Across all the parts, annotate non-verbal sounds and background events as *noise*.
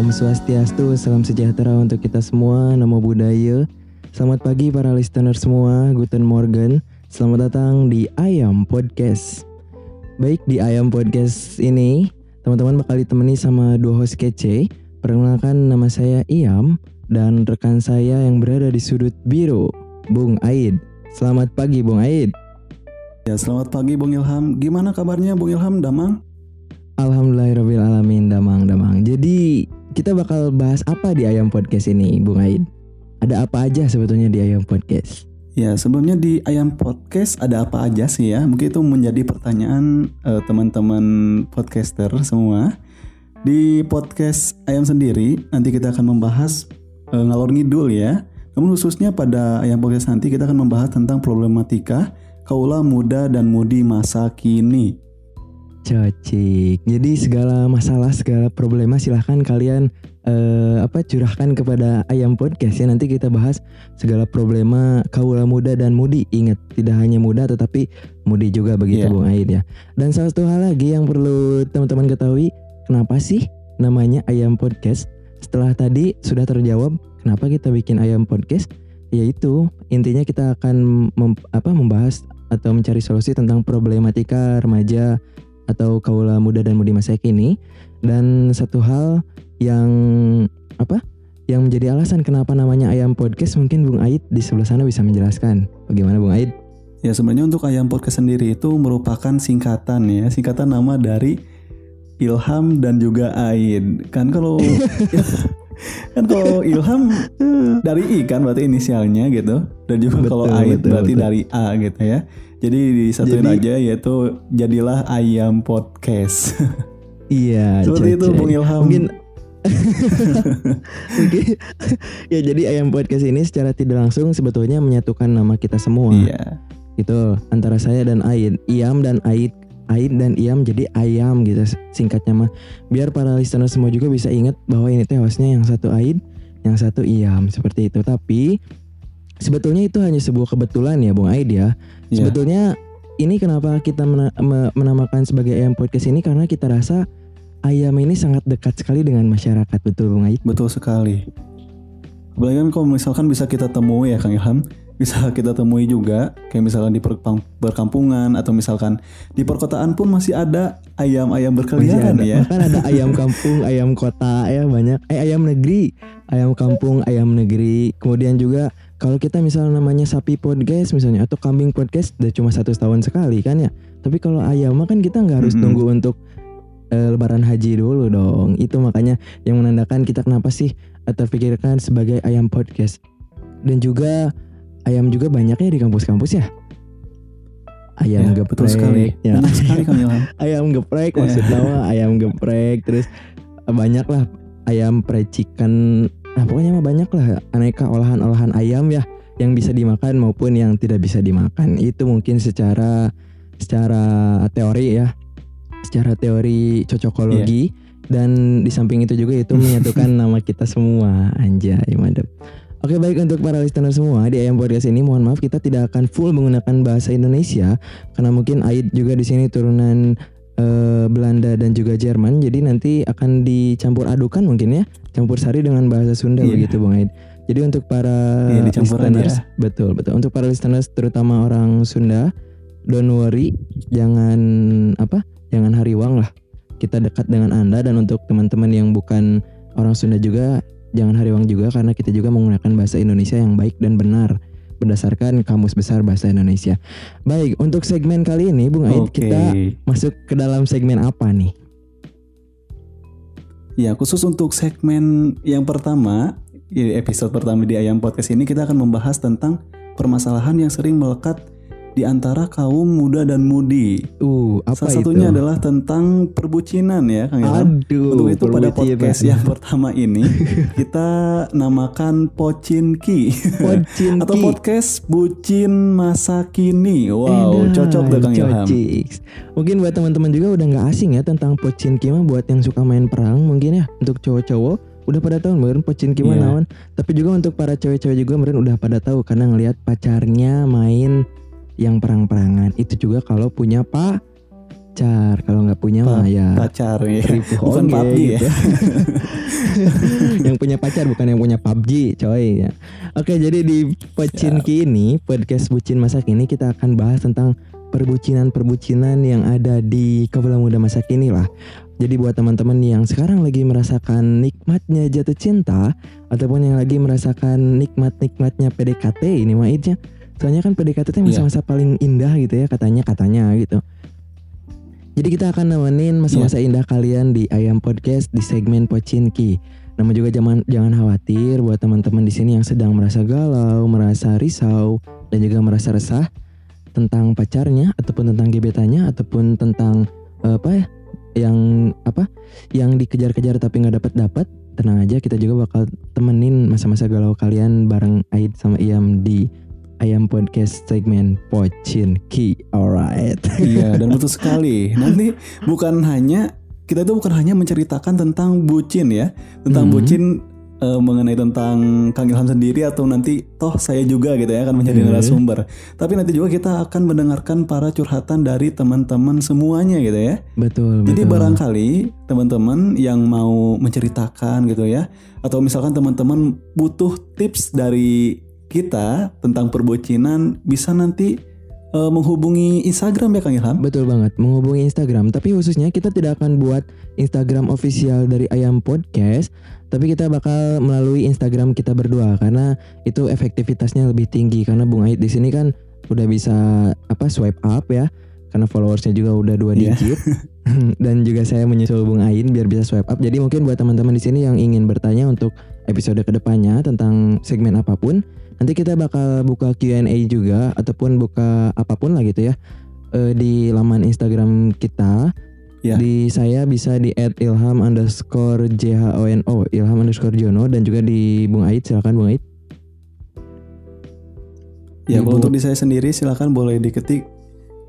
Om Swastiastu Salam sejahtera untuk kita semua Namo Buddhaya Selamat pagi para listener semua Guten Morgen. Selamat datang di Ayam Podcast. Baik di Ayam Podcast ini Teman-teman bakal ditemani sama dua host kece. Perkenalkan nama saya Iam Dan rekan saya yang berada di sudut biru Bung Aid. Selamat pagi Bung Aid. Ya, selamat pagi Bung Ilham. Gimana kabarnya Bung Ilham? Damang? Alhamdulillahirrahmanirrahim damang damang. Jadi kita bakal bahas apa di Ayam Podcast ini, Bung Aid? Ada apa aja sebetulnya di Ayam Podcast? Ya, sebelumnya di Ayam Podcast ada apa aja sih ya? Mungkin itu menjadi pertanyaan eh, teman-teman podcaster semua. Di podcast Ayam sendiri nanti kita akan membahas eh, ngalor ngidul ya. Namun khususnya pada Ayam Podcast nanti kita akan membahas tentang problematika kaula muda dan mudi masa kini. Cocik. Jadi segala masalah, segala problema silahkan kalian eh, apa curahkan kepada Ayam Podcast ya. Nanti kita bahas segala problema kaula muda dan mudi. Ingat, tidak hanya muda tetapi mudi juga begitu Iya. Bung Aid ya. Dan salah satu hal lagi yang perlu teman-teman ketahui, kenapa sih namanya Ayam Podcast? Setelah tadi sudah terjawab kenapa kita bikin Ayam Podcast? Yaitu intinya kita akan mem- apa membahas atau mencari solusi tentang problematika remaja atau kaula muda dan mudi masa kini dan satu hal yang apa yang menjadi alasan kenapa namanya ayam podcast mungkin Bung Aid di sebelah sana bisa menjelaskan bagaimana Bung Aid Ya sebenarnya untuk Ayam Podcast sendiri itu merupakan singkatan ya, singkatan nama dari Ilham dan juga Aid. Kan kalau *laughs* kan kalau Ilham dari I kan berarti inisialnya gitu, dan juga Betul, kalau Aid betul, berarti betul. dari A gitu ya. Jadi disatuin Jadi- aja yaitu jadilah Ayam Podcast. *laughs* iya Seperti itu cocok. Bung Ilham. mungkin *laughs* mungkin ya jadi ayam podcast ini secara tidak langsung sebetulnya menyatukan nama kita semua Iya. gitu antara saya dan Aid Iam dan Aid Aid dan Iam jadi ayam gitu singkatnya mah biar para listener semua juga bisa ingat bahwa ini teh hostnya yang satu Aid yang satu Iam seperti itu tapi sebetulnya itu hanya sebuah kebetulan ya Bung Aid ya Iya. sebetulnya ini kenapa kita mena- me- menamakan sebagai ayam podcast ini karena kita rasa ayam ini sangat dekat sekali dengan masyarakat betul Bung Aid Betul sekali. Apalagi kan kalau misalkan bisa kita temui ya Kang Ilham, *laughs* bisa kita temui juga kayak misalkan di perkam- perkampungan atau misalkan di perkotaan pun masih ada ayam-ayam berkeliaran ya. Bahkan ada *laughs* ayam kampung, ayam kota ya banyak. Eh ayam negeri, ayam kampung, ayam negeri. Kemudian juga kalau kita misalnya namanya sapi podcast misalnya atau kambing podcast udah cuma satu tahun sekali kan ya. Tapi kalau ayam kan kita nggak harus Mhm. tunggu untuk eh, lebaran haji dulu dong. Itu makanya yang menandakan kita kenapa sih eh, terpikirkan sebagai ayam podcast. Dan juga ayam juga banyaknya di kampus-kampus ya. Ayam Ya, geprek, betul sekali. ya Banyak sekali *laughs* ayam geprek maksud nama ayam geprek terus eh, banyak lah ayam precikan nah pokoknya mah banyak lah aneka olahan-olahan ayam ya yang bisa dimakan maupun yang tidak bisa dimakan. Itu mungkin secara secara teori ya. Secara teori cocokologi. Dan di samping itu juga itu menyatukan *laughs* nama kita semua. Anjay mantap Oke baik untuk para listener semua di Ayam Podcast ini mohon maaf kita tidak akan full menggunakan bahasa Indonesia. Karena mungkin Aid juga di sini turunan eh, Belanda dan juga Jerman jadi nanti akan dicampur adukan mungkin ya campur sari dengan bahasa Sunda Iya. begitu Bung Aid. Jadi untuk para Iya, dicampur aja. listeners betul betul untuk para listeners terutama orang Sunda don't worry jangan apa jangan hariwang lah kita dekat dengan Anda dan untuk teman-teman yang bukan orang Sunda juga jangan hariwang juga karena kita juga menggunakan bahasa Indonesia yang baik dan benar berdasarkan kamus besar bahasa Indonesia. Baik, untuk segmen kali ini Bung Aid Oke. kita masuk ke dalam segmen apa nih? Ya, khusus untuk segmen yang pertama, episode pertama di Ayam Podcast ini kita akan membahas tentang permasalahan yang sering melekat di antara kaum muda dan mudi. Uh, apa Salah satunya itu? adalah tentang perbucinan ya, Kang Ilham. Aduh, Untuk itu pada podcast yang pertama ini *laughs* kita namakan Pocinki Pocinki. *laughs* atau podcast Bucin Masa Kini. Wow, Edan, cocok deh Kang Ilham. Mungkin buat teman-teman juga udah nggak asing ya tentang Pochinki mah buat yang suka main perang mungkin ya untuk cowok-cowok udah pada tahu meren Pochinki mah Iya. naon. Tapi juga untuk para cewek-cewek juga meren udah pada tahu karena ngelihat pacarnya main yang perang-perangan. Itu juga kalau punya pacar. Kalau nggak punya Pa- mah ya Pacar ya. Bukan PUBG ya. gitu. yang punya pacar bukan yang punya PUBG coy ya. Oke jadi di Pocinki ini podcast bucin masa kini kita akan bahas tentang perbucinan-perbucinan yang ada di kaula muda masa kini lah. Jadi buat teman-teman yang sekarang lagi merasakan nikmatnya jatuh cinta ataupun yang lagi merasakan nikmat-nikmatnya PDKT ini mah. Soalnya kan PDKT itu Iya. masa-masa paling indah gitu ya katanya katanya gitu. Jadi kita akan nemenin masa-masa indah kalian di Ayam Podcast di segmen Pocinki. Namun juga jangan jangan khawatir buat teman-teman di sini yang sedang merasa galau, merasa risau, dan juga merasa resah tentang pacarnya ataupun tentang gebetannya ataupun tentang apa ya yang apa yang dikejar-kejar tapi nggak dapat dapat tenang aja kita juga bakal temenin masa-masa galau kalian bareng Aid sama Iam di Ayam Podcast segmen Pocinki alright *laughs* Iya, dan betul sekali. Nanti bukan hanya kita itu bukan hanya menceritakan tentang bucin ya, tentang Hmm. bucin eh, mengenai tentang Kang Ilham sendiri atau nanti toh saya juga gitu ya akan menjadi Hmm. narasumber. Tapi nanti juga kita akan mendengarkan para curhatan dari teman-teman semuanya gitu ya. betul Jadi betul. barangkali teman-teman yang mau menceritakan gitu ya, atau misalkan teman-teman butuh tips dari kita tentang perbucinan, bisa nanti eh, menghubungi Instagram ya Kang Ilham. Betul banget, menghubungi Instagram. Tapi khususnya kita tidak akan buat Instagram official dari Ayam Podcast, tapi kita bakal melalui Instagram kita berdua karena itu efektivitasnya lebih tinggi karena Bung Ait di sini kan udah bisa apa swipe up ya. Karena followersnya juga udah dua Iya. digit *laughs* dan juga saya menyusul Bung Ain biar bisa swipe up. Jadi mungkin buat teman-teman di sini yang ingin bertanya untuk episode ke depannya tentang segmen apa pun, nanti kita bakal buka Q&A juga ataupun buka apa pun lah gitu ya eh, di laman Instagram kita. Ya. Di saya bisa di @ilham underscore jhono ilham underscore jono dan juga di Bung Ait silakan Bung Ait. Ya, Ibu. kalau untuk di saya sendiri silakan boleh diketik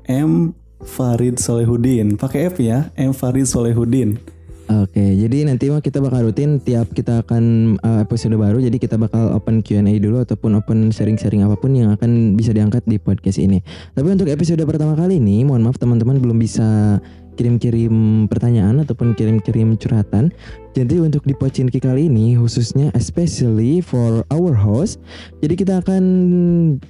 M Farid Solehudin. Pakai F ya, M Farid Solehudin. Oke, jadi nanti mah kita bakal rutin tiap kita akan uh, episode baru. Jadi kita bakal open Q&A dulu ataupun open sharing-sharing apa pun yang akan bisa diangkat di podcast ini. Tapi untuk episode pertama kali ini, mohon maaf teman-teman belum bisa kirim-kirim pertanyaan ataupun kirim-kirim curhatan. Jadi untuk di Pocinki kali ini khususnya especially for our host, jadi kita akan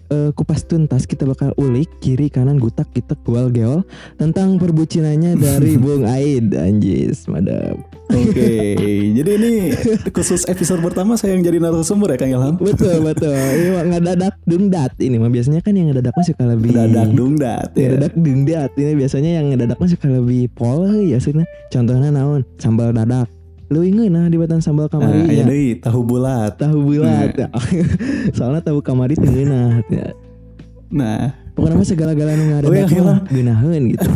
uh, kupas tuntas, kita bakal ulik kiri kanan gutak kita kual geol tentang perbucinannya dari *laughs* Bung Aid. Anjis madam. Oke, *laughs* jadi ini khusus episode pertama saya yang jadi narasumber ya Kang Ilham. betul betul. Ini mah ngadadak dungdat ini mah. Biasanya kan yang ngadadak mah suka lebih Dadak dungdat ya. ngadadak dungdat. Ini biasanya yang ngadadak mah suka lebih pol ya sebenarnya contohnya naon? Sambal dadak lu inget nah di batan sambal Nah, kamari aya ya deui tahu bulat. tahu bulat ya. *laughs* soalnya tahu kamari teu ya. Nah, pokoknya mah segala-gala nu Oh, iya, iya. geunaheun gitu *laughs*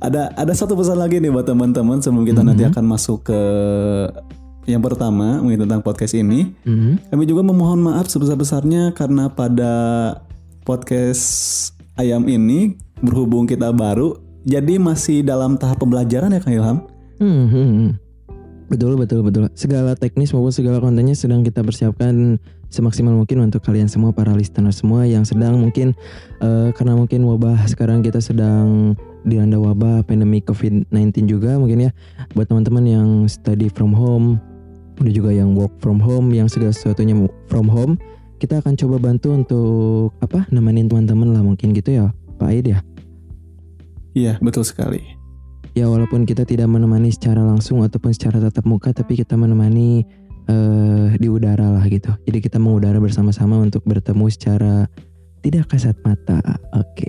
ada ada satu pesan lagi nih buat teman-teman sebelum kita nanti Mhm. akan masuk ke yang pertama mengenai tentang podcast ini. Mhm. Kami juga memohon maaf sebesar-besarnya karena pada podcast ayam ini berhubung kita baru, jadi masih dalam tahap pembelajaran ya Kang Ilham. Hmm, hmm, hmm. Betul betul betul. Segala teknis maupun segala kontennya sedang kita persiapkan semaksimal mungkin untuk kalian semua para listener semua yang sedang mungkin eh, karena mungkin wabah sekarang kita sedang dilanda wabah pandemi COVID-19 juga mungkin ya buat teman-teman yang study from home udah juga yang work from home yang segala sesuatunya from home kita akan coba bantu untuk apa nemenin teman-teman lah mungkin gitu ya Pak Aid ya Iya, betul sekali. Ya walaupun kita tidak menemani secara langsung ataupun secara tatap muka tapi kita menemani eh di udara lah gitu. Jadi kita mengudara bersama-sama untuk bertemu secara tidak kasat mata. Oke.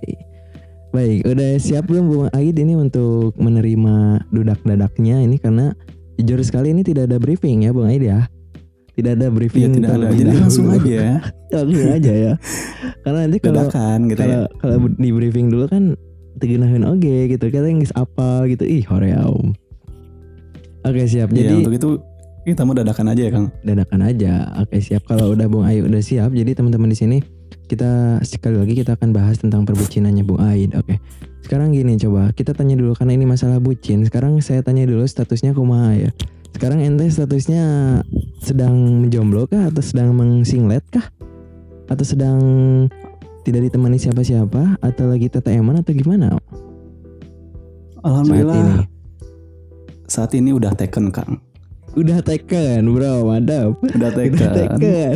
Baik udah siap belum Bu Aid ini untuk menerima dudak dadaknya ini karena jujur sekali ini tidak ada briefing ya Bung Aid ya? Tidak ada briefing tidak ada. Jadi langsung aja ya. *laughs* langsung aja ya. Karena nanti kalau gitu ya. kalau kalau di briefing dulu kan tegenahin oke gitu. Kita nggak apa gitu. Ih hoream. Oke siap. Jadi jadi untuk itu kita mau dadakan aja ya Kang. dadakan aja. Oke siap. Kalau udah Bung Ayu udah siap jadi teman-teman di sini kita sekali lagi kita akan bahas tentang perbucinannya Bung Aid oke. Sekarang gini coba. Kita tanya dulu karena ini masalah bucin. Sekarang saya tanya dulu statusnya kumaha ya? Sekarang ente statusnya sedang menjomblo kah? Atau sedang mengsinglet kah? Atau sedang tidak ditemani siapa-siapa atau lagi TTM-an atau gimana? Saat ini. Alhamdulillah saat ini udah taken Kang. udah taken bro. Mantap Udah udah taken. taken.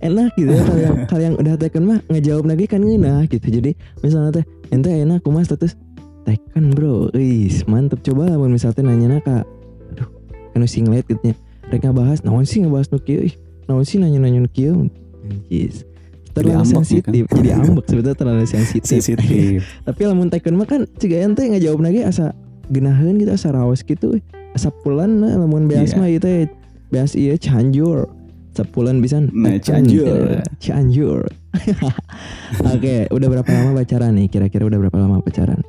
Enak gitu ya kalau yang *laughs* kalau yang udah taken mah ngejawab lagi kan ngena gitu. Jadi misalnya teh ente enak kumaha status taken bro. Wis mantep. Coba lah misalnya nanya kak. Aduh kan singlet gitu nya. Mereka bahas naon sih ngebahas nu kieu? Ih naon sih nanya-nanya nu kieu? Anjis. Terlalu nih, sensitif. *laughs* Jadi ambek sebetulnya terlalu sensitif. Sensitif. *laughs* tapi lamun taken mah kan ciga ente ngejawab lagi asa genaheun gitu asa raos gitu asa pulan nah, lamun beas Iya. mah ieu teh beas ieu Cianjur. Sepulan bisa Nah, Cianjur. Cianjur. *laughs* Oke udah berapa lama pacaran nih? Kira-kira udah berapa lama pacaran?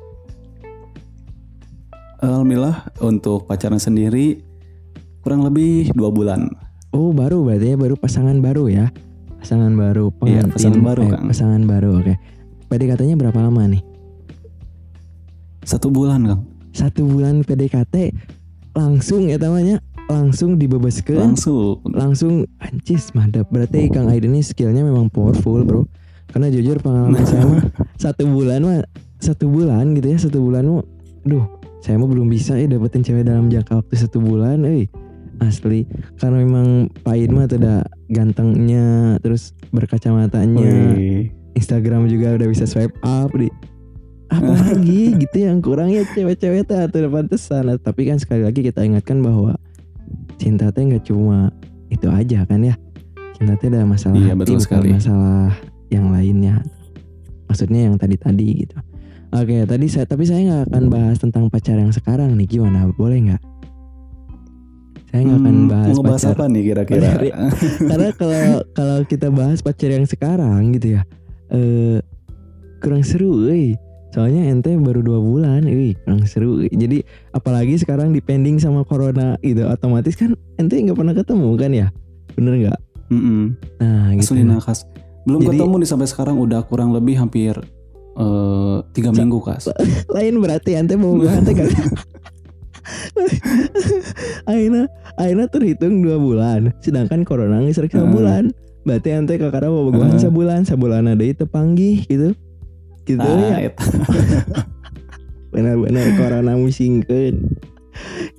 Alhamdulillah untuk pacaran sendiri kurang lebih dua bulan. oh baru berarti ya baru pasangan baru ya pasangan baru Iya, pengantin pasangan baru, eh, Kang. pasangan baru oke. PDKT-nya berapa lama nih? Satu bulan Kang. satu bulan PDKT langsung ya namanya langsung dibebaskan. Langsung. langsung ancis mantap. Berarti Kang Aiden ini skillnya memang powerful bro. Karena jujur pengalaman saya mah *laughs* satu bulan mah satu bulan gitu ya satu bulan mah duh saya mah belum bisa ya dapetin cewek dalam jangka waktu satu bulan eh asli. Karena memang Pak Aiden mah tidak gantengnya terus berkacamatanya. Instagram juga udah bisa swipe up di apalagi *laughs* gitu yang kurang ya cewek-cewek teh atau pantesan. Nah, tapi kan sekali lagi kita ingatkan bahwa cinta teh nggak cuma itu aja kan ya. Cinta teh ada masalah Iya, hati betul bukan sekali. masalah yang lainnya. Maksudnya yang tadi-tadi gitu. Oke tadi saya tapi saya nggak akan bahas tentang pacar yang sekarang nih. Gimana? Boleh nggak saya nggak akan Hmm, bahas ngebahas pacar apa nih kira-kira? Pacar- *laughs* karena kalau kalau kita bahas pacar yang sekarang gitu ya eh kurang seru euy soalnya ente baru dua bulan euy kurang seru euy. jadi apalagi sekarang depending sama corona gitu otomatis kan ente nggak pernah ketemu kan ya bener nggak Mm-mm. nah gitu Asli nakas. Belum Jadi- ketemu nih sampai sekarang udah kurang lebih hampir eh, tiga minggu kas. *laughs* lain berarti ente mau *laughs* ente kan *laughs* Aina Aina terhitung dua bulan sedangkan corona nggak satu Heeh. bulan berarti ente kakara mau bogohan Heeh. sebulan sebulan ada itu panggih gitu gitu Ah, ya *laughs* benar-benar corona musingkeun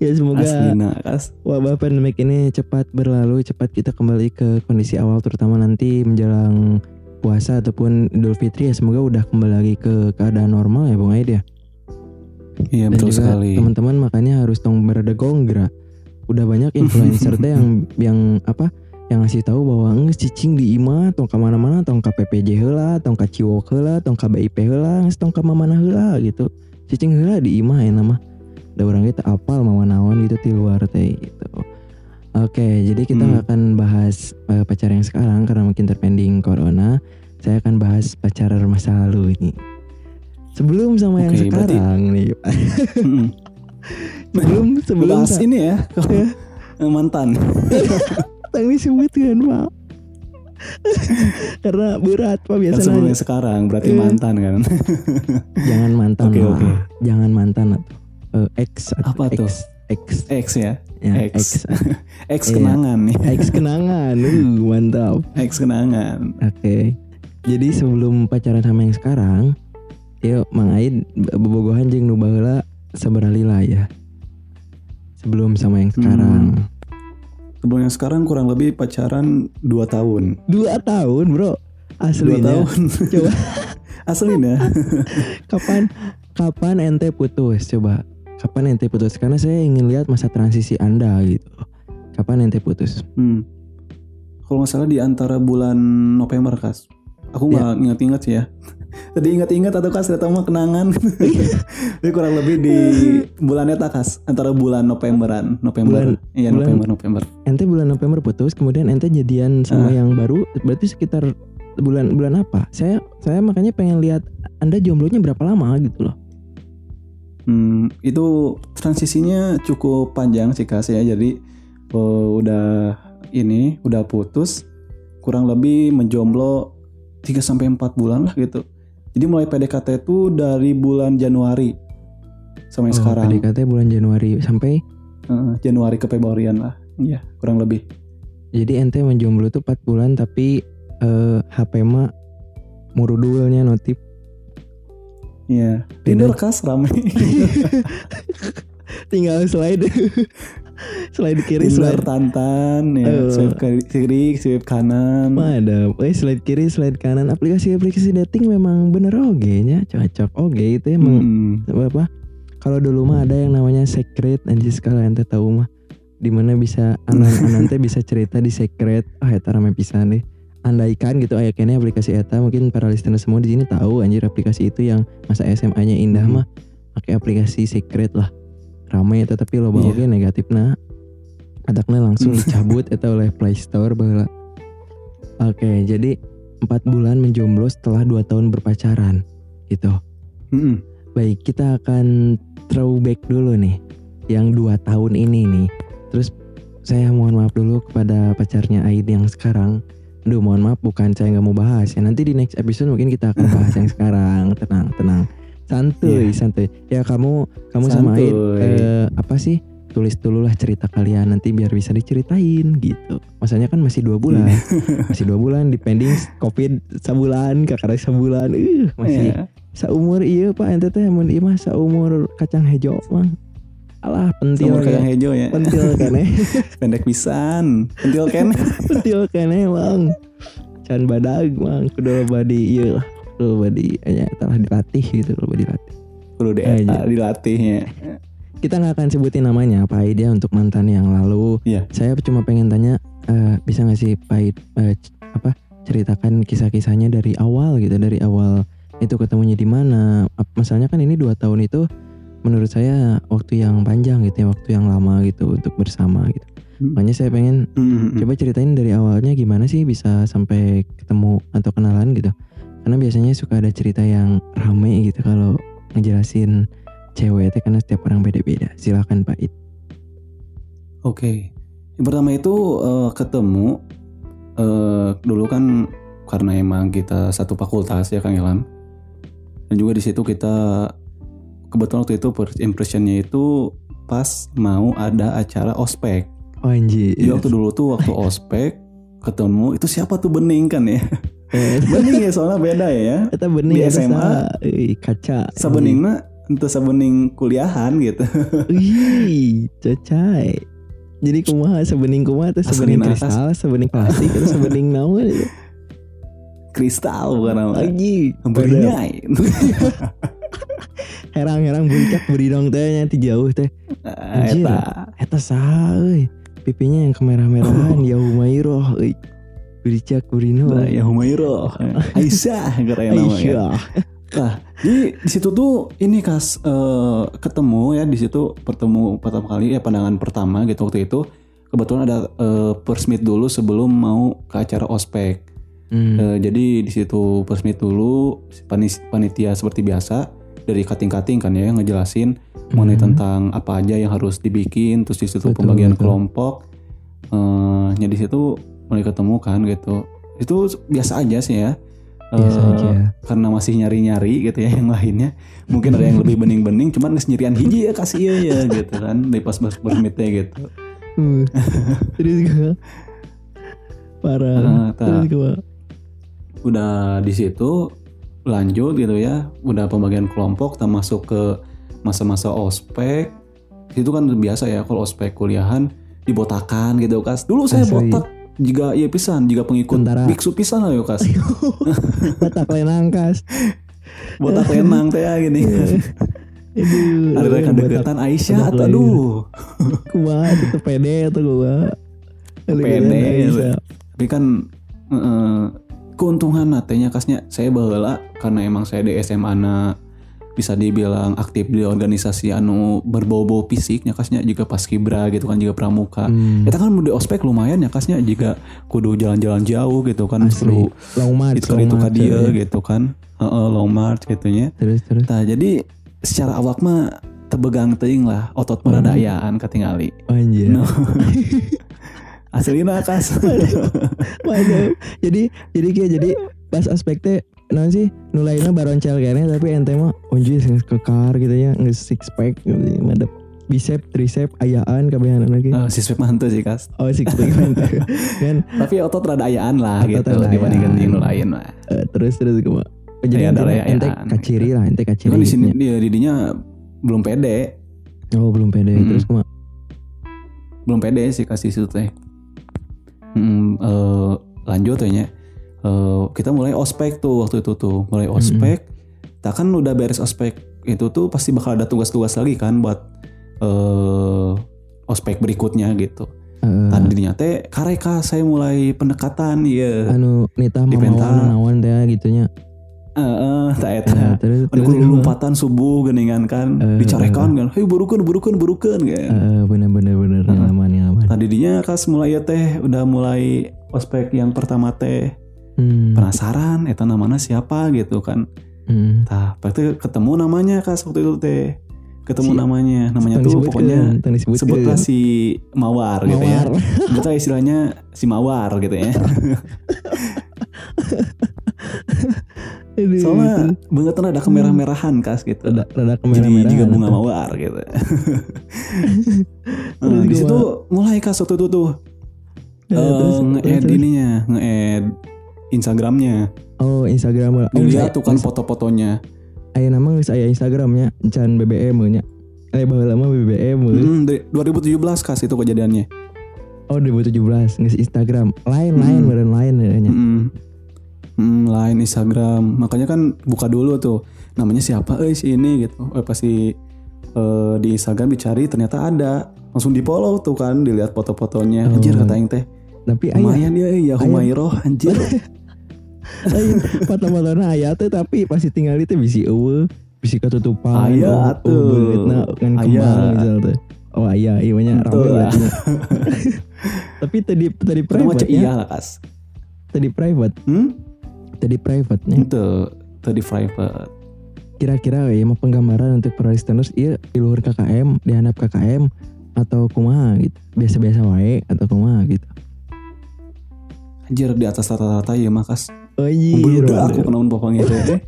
ya semoga asli nakas. wabah pandemik ini cepat berlalu cepat kita kembali ke kondisi awal terutama nanti menjelang puasa ataupun Idul Fitri ya semoga udah kembali lagi ke keadaan normal ya Bung Aid ya Iya dan betul juga sekali. teman-teman makanya harus tong berada gonggra udah banyak *laughs* influencer teh yang yang apa yang ngasih tahu bahwa nges cicing di ima tong ka mana-mana tong ka PPJ heula tong ka Ciwok heula tong ka BIP heula nges tong ka mamana heula gitu. Cicing heula di ima ya nama. Udah orang kita apal mama naon gitu di luar teh gitu. Oke jadi kita Hmm. akan bahas eh, pacar yang sekarang karena mungkin terpending corona. Saya akan bahas pacar masa lalu ini sebelum sama yang Oke, berarti- sekarang nih Mm-mm. *laughs* sebelum sebelum Bahas ini ya. Ya. *laughs* mantan. *laughs* tang disebutkan pak karena berat pak Kan biasanya sebelumnya sekarang berarti Iya. mantan kan. jangan mantan Oke, lah oke. jangan mantan atau eh, ex Apa ex, tuh? ex X ya. ya Ex. ex X Iya. kenangan nih. ex kenangan uh mantap X kenangan. oke jadi sebelum pacaran sama yang sekarang yuk mang Aid bobogohan jeung nu baheula sabaralila ya sebelum sama yang sekarang Sebelumnya sekarang kurang lebih pacaran 2 tahun. dua tahun bro 2 aslinya tahun. coba *laughs* Aslinya. *laughs* kapan kapan ente putus coba kapan ente putus karena saya ingin lihat masa transisi anda gitu kapan ente putus Hmm. Kalau nggak salah di antara bulan November kas. Aku Ya. nggak ingat-ingat sih ya. Tadi ingat-ingat atau kas ternyata mah kenangan. *laughs* Ini kurang lebih di bulannya tak kas antara bulan Novemberan, November. Bulan- iya bulan- November, November. ente bulan November putus kemudian ente jadian sama Ah. yang baru berarti sekitar bulan bulan apa saya saya makanya pengen lihat anda jomblonya berapa lama gitu loh Hmm, itu transisinya cukup panjang sih kas ya. Jadi eh, udah ini udah putus kurang lebih menjomblo 3 sampai 4 bulan lah gitu. Jadi mulai PDKT itu dari bulan Januari sampai Oh, sekarang. PDKT bulan Januari sampai Eh, Januari ke Februarian lah. Iya, kurang lebih. jadi ente menjomblo tuh 4 bulan tapi eh, HP mah murudulnya notif Iya. Tinder kas rame. *laughs* tinggal slide *laughs* slide kiri slide Tantan ya. Swipe kiri, swipe kanan. Ada, eh slide kiri, slide kanan. Aplikasi-aplikasi dating memang bener oge nya, cocok oge itu emang Hmm. apa? Kalau dulu mah ada yang namanya secret, anjir kalau ente tahu mah di mana bisa anan *laughs* anan teh bisa cerita di secret. Ah eta rame pisan deh. Andaikan gitu aya kene aplikasi eta mungkin para listener semua di sini tahu anjir aplikasi itu yang masa SMA-nya indah Hmm. mah pakai aplikasi secret lah. Rame tetapi lo Iya. oge negatifna. Adakna langsung *laughs* dicabut eta oleh Play Store baheula. Oke, jadi empat bulan menjomblo setelah dua tahun berpacaran gitu. Mm-mm. Baik, kita akan throwback dulu nih, yang dua tahun ini nih. Terus saya mohon maaf dulu kepada pacarnya Aid yang sekarang. Aduh, mohon maaf, bukan saya nggak mau bahas ya. Nanti di next episode mungkin kita akan bahas yang *laughs* sekarang. Tenang, tenang, santuy, santuy. Ya kamu, kamu Santuy. eh, apa sih? Tulis dulu lah cerita kalian nanti biar bisa diceritain gitu. Masanya kan masih dua bulan, *laughs* masih dua bulan depending covid sebulan, kakak sebulan, uh, masih Iya. saumur iya pak ente teh mun ieu mah saumur kacang hejo mah alah pentil Sumur kacang hijau ya. pentil kan eh *laughs* Pendek pisan. Pentil kan. *laughs* pentil kan eh bang can badag mang kudu badi iya lah kudu badi nya telah dilatih gitu kudu badi latih Perlu di Eh, eta, dilatihnya. kita nggak akan sebutin namanya Pak Aid ya untuk mantan yang lalu Iya. saya cuma pengen tanya eh, bisa nggak sih Pak Aid eh, apa ceritakan kisah-kisahnya dari awal gitu dari awal itu ketemunya di mana masalahnya kan ini dua tahun itu menurut saya waktu yang panjang gitu ya waktu yang lama gitu untuk bersama gitu Hmm. makanya saya pengen Mm-mm. coba ceritain dari awalnya gimana sih bisa sampai ketemu atau kenalan gitu karena biasanya suka ada cerita yang rame gitu kalau ngejelasin cewek itu karena setiap orang beda-beda silakan Pak It Oke. Yang pertama itu eh, ketemu eh, dulu kan karena emang kita satu fakultas ya Kang Ilham. Dan juga di situ kita kebetulan waktu itu first impressionnya itu pas mau ada acara ospek. oh anjir Jadi waktu dulu tuh waktu *laughs* ospek ketemu itu siapa tuh Bening kan ya? Eh, *laughs* Bening ya soalnya beda ya. Eta bening Di SMA. saha? Ih, kaca. Sebeningnya untuk sebening kuliahan gitu. *laughs* Ih, cacai. Jadi kumaha sebening kumaha teh sebening kristal, sebening plastik, atau sebening naon itu. Kristal bukan nama. Lagi. Berinyai. *laughs* Herang-herang buncak beri dong teh ti jauh teh. Anjir. Eta. Eta? Pipinya yang kemerah-merahan, ya Humairoh burino. Nah, *laughs* ya Humairo, Aisyah katanya namanya. Aisyah. Nah, di di situ tuh ini kas eh, ketemu ya di situ pertemu pertama kali ya pandangan pertama gitu waktu itu kebetulan ada eh, first meet dulu sebelum mau ke acara ospek. Hmm. Eh, jadi di situ meet dulu panis- panitia seperti biasa dari cutting-cutting kan ya ngejelasin mengenai Hmm. tentang apa aja yang harus dibikin terus di situ Betul, pembagian betul. kelompok eh nya di situ mulai ketemu kan gitu. Itu biasa aja sih ya. Biasa Eh, aja. karena masih nyari-nyari gitu ya yang lainnya. Mungkin ada yang lebih bening-bening cuman nges nyerian hiji ya kasih ya ya gitu kan. Dari pas pas bermitnya gitu. Uh, Terus gue parah. Ah. Terus gue udah di situ lanjut gitu ya. Udah pembagian kelompok kita masuk ke masa-masa ospek. Itu kan biasa ya kalau ospek kuliahan dibotakan gitu kas. Dulu saya Asli. botak jika iya pisan jika pengikut Tentara. biksu pisan lah yo kas Batak lenangkas. botak lenang teh ya gini Aduh. ada rekan batak deketan Aisyah batak atau aduh kumaha itu pede atau gua. Pede, gitu. tapi kan eh, keuntungan natenya kasnya saya baheula karena emang saya di SMA na bisa dibilang aktif di organisasi anu berbau-bau fisiknya kasnya juga pas kibra gitu kan juga pramuka Hmm. kita kan di ospek lumayan ya kasnya jika kudu jalan-jalan jauh gitu kan Asli. perlu long march itu itu ka march, dia ya. gitu kan Heeh, long march gitu nya terus terus nah jadi secara awak mah tebegang teuing lah otot Hmm. meradayaan katingali anjir No. *laughs* Aslina kas. *laughs* Waduh. jadi jadi kayak jadi pas aspeknya non sih nulainnya baroncel kayaknya tapi ente mah onjis nges kekar gitu ya nges six pack gitu madep. Bicep tricep ayaan kabehan lagi. Oh, si Swep mah henteu sih kas. oh six pack *laughs* kan? Tapi otot rada ayaan lah Otot gitu dibandingkan yang nu lain mah. Eh, terus terus gue jadi ente layaan. kaciri lah ente kaciri. Kan di sini dia didinya belum pede, oh belum pede. Mm-mm. terus kumaha belum pede sih kasih situ teh. Hmm, eh, lanjut ya Eh, kita mulai ospek tuh waktu itu tuh, mulai ospek. Tak kan udah beres ospek itu tuh pasti bakal ada tugas-tugas lagi kan buat eh ospek berikutnya gitu. Eh, Tadinya teh kareka saya mulai pendekatan ya. anu nitah Di mau nawan teh gitunya Heeh, tak eta. terus kudu lompatan subuh geningan kan, Eh, dicarekan kan, hei burukan burukan burukan kan. Eh, bener bener bener Heeh. ngalaman ngalaman Tadi dinya kas mulai ya teh, udah mulai ospek yang pertama teh Hmm, penasaran, eta namanya siapa gitu kan. hmm. Tah, berarti ketemu namanya kas waktu itu teh, ketemu Si- namanya, namanya tuh pokoknya sebutlah si Mawar, gitu ya. Mawar. *laughs* Betul istilahnya si Mawar gitu ya. *laughs* Soalnya itu. banget ada kemerah-merahan kas gitu. rada rada Jadi kemerah-merahan juga bunga mawar gitu. *laughs* Nah, di situ mulai kas waktu itu tuh Ya, terus- nge-add ininya, nge-add Instagramnya. Oh Instagram lah. Oh, Dilihat tuh kan foto-fotonya. Aya nama geus aya Instagramnya can BBM nya. Eh baheula mah BBM. Hmm, dari 2017 kas itu kejadiannya. Oh 2017 geus Instagram. Lain lain Hmm. lain ya nya. Hmm. Hmm, lain Instagram. Makanya kan buka dulu tuh. Namanya siapa eh si ini gitu. Eh pasti eh, di Instagram dicari ternyata ada. Langsung di follow tuh kan dilihat foto-fotonya. Oh. Anjir kata yang teh. Tapi aya Lumayan ya ya Humairoh anjir. *laughs* aya foto-fotona aya teh tapi pasti tinggal itu bisi eueuh, bisi ketutupan. Aya oh, atuh. Oh, beutna kan kembang misal teh. Oh aya, iya banyak Betul rame. *laughs* Tapi tadi tadi private iya kas. tadi private, Hmm? tadi private nya. Itu tadi private. kira-kira ya mah penggambaran untuk para listeners iya di luar KKM di handap KKM atau kumaha gitu biasa-biasa wae atau kumaha gitu Anjir di atas rata-rata ya makas. Oh iya Membludak aku kenaun popangnya *laughs* teh.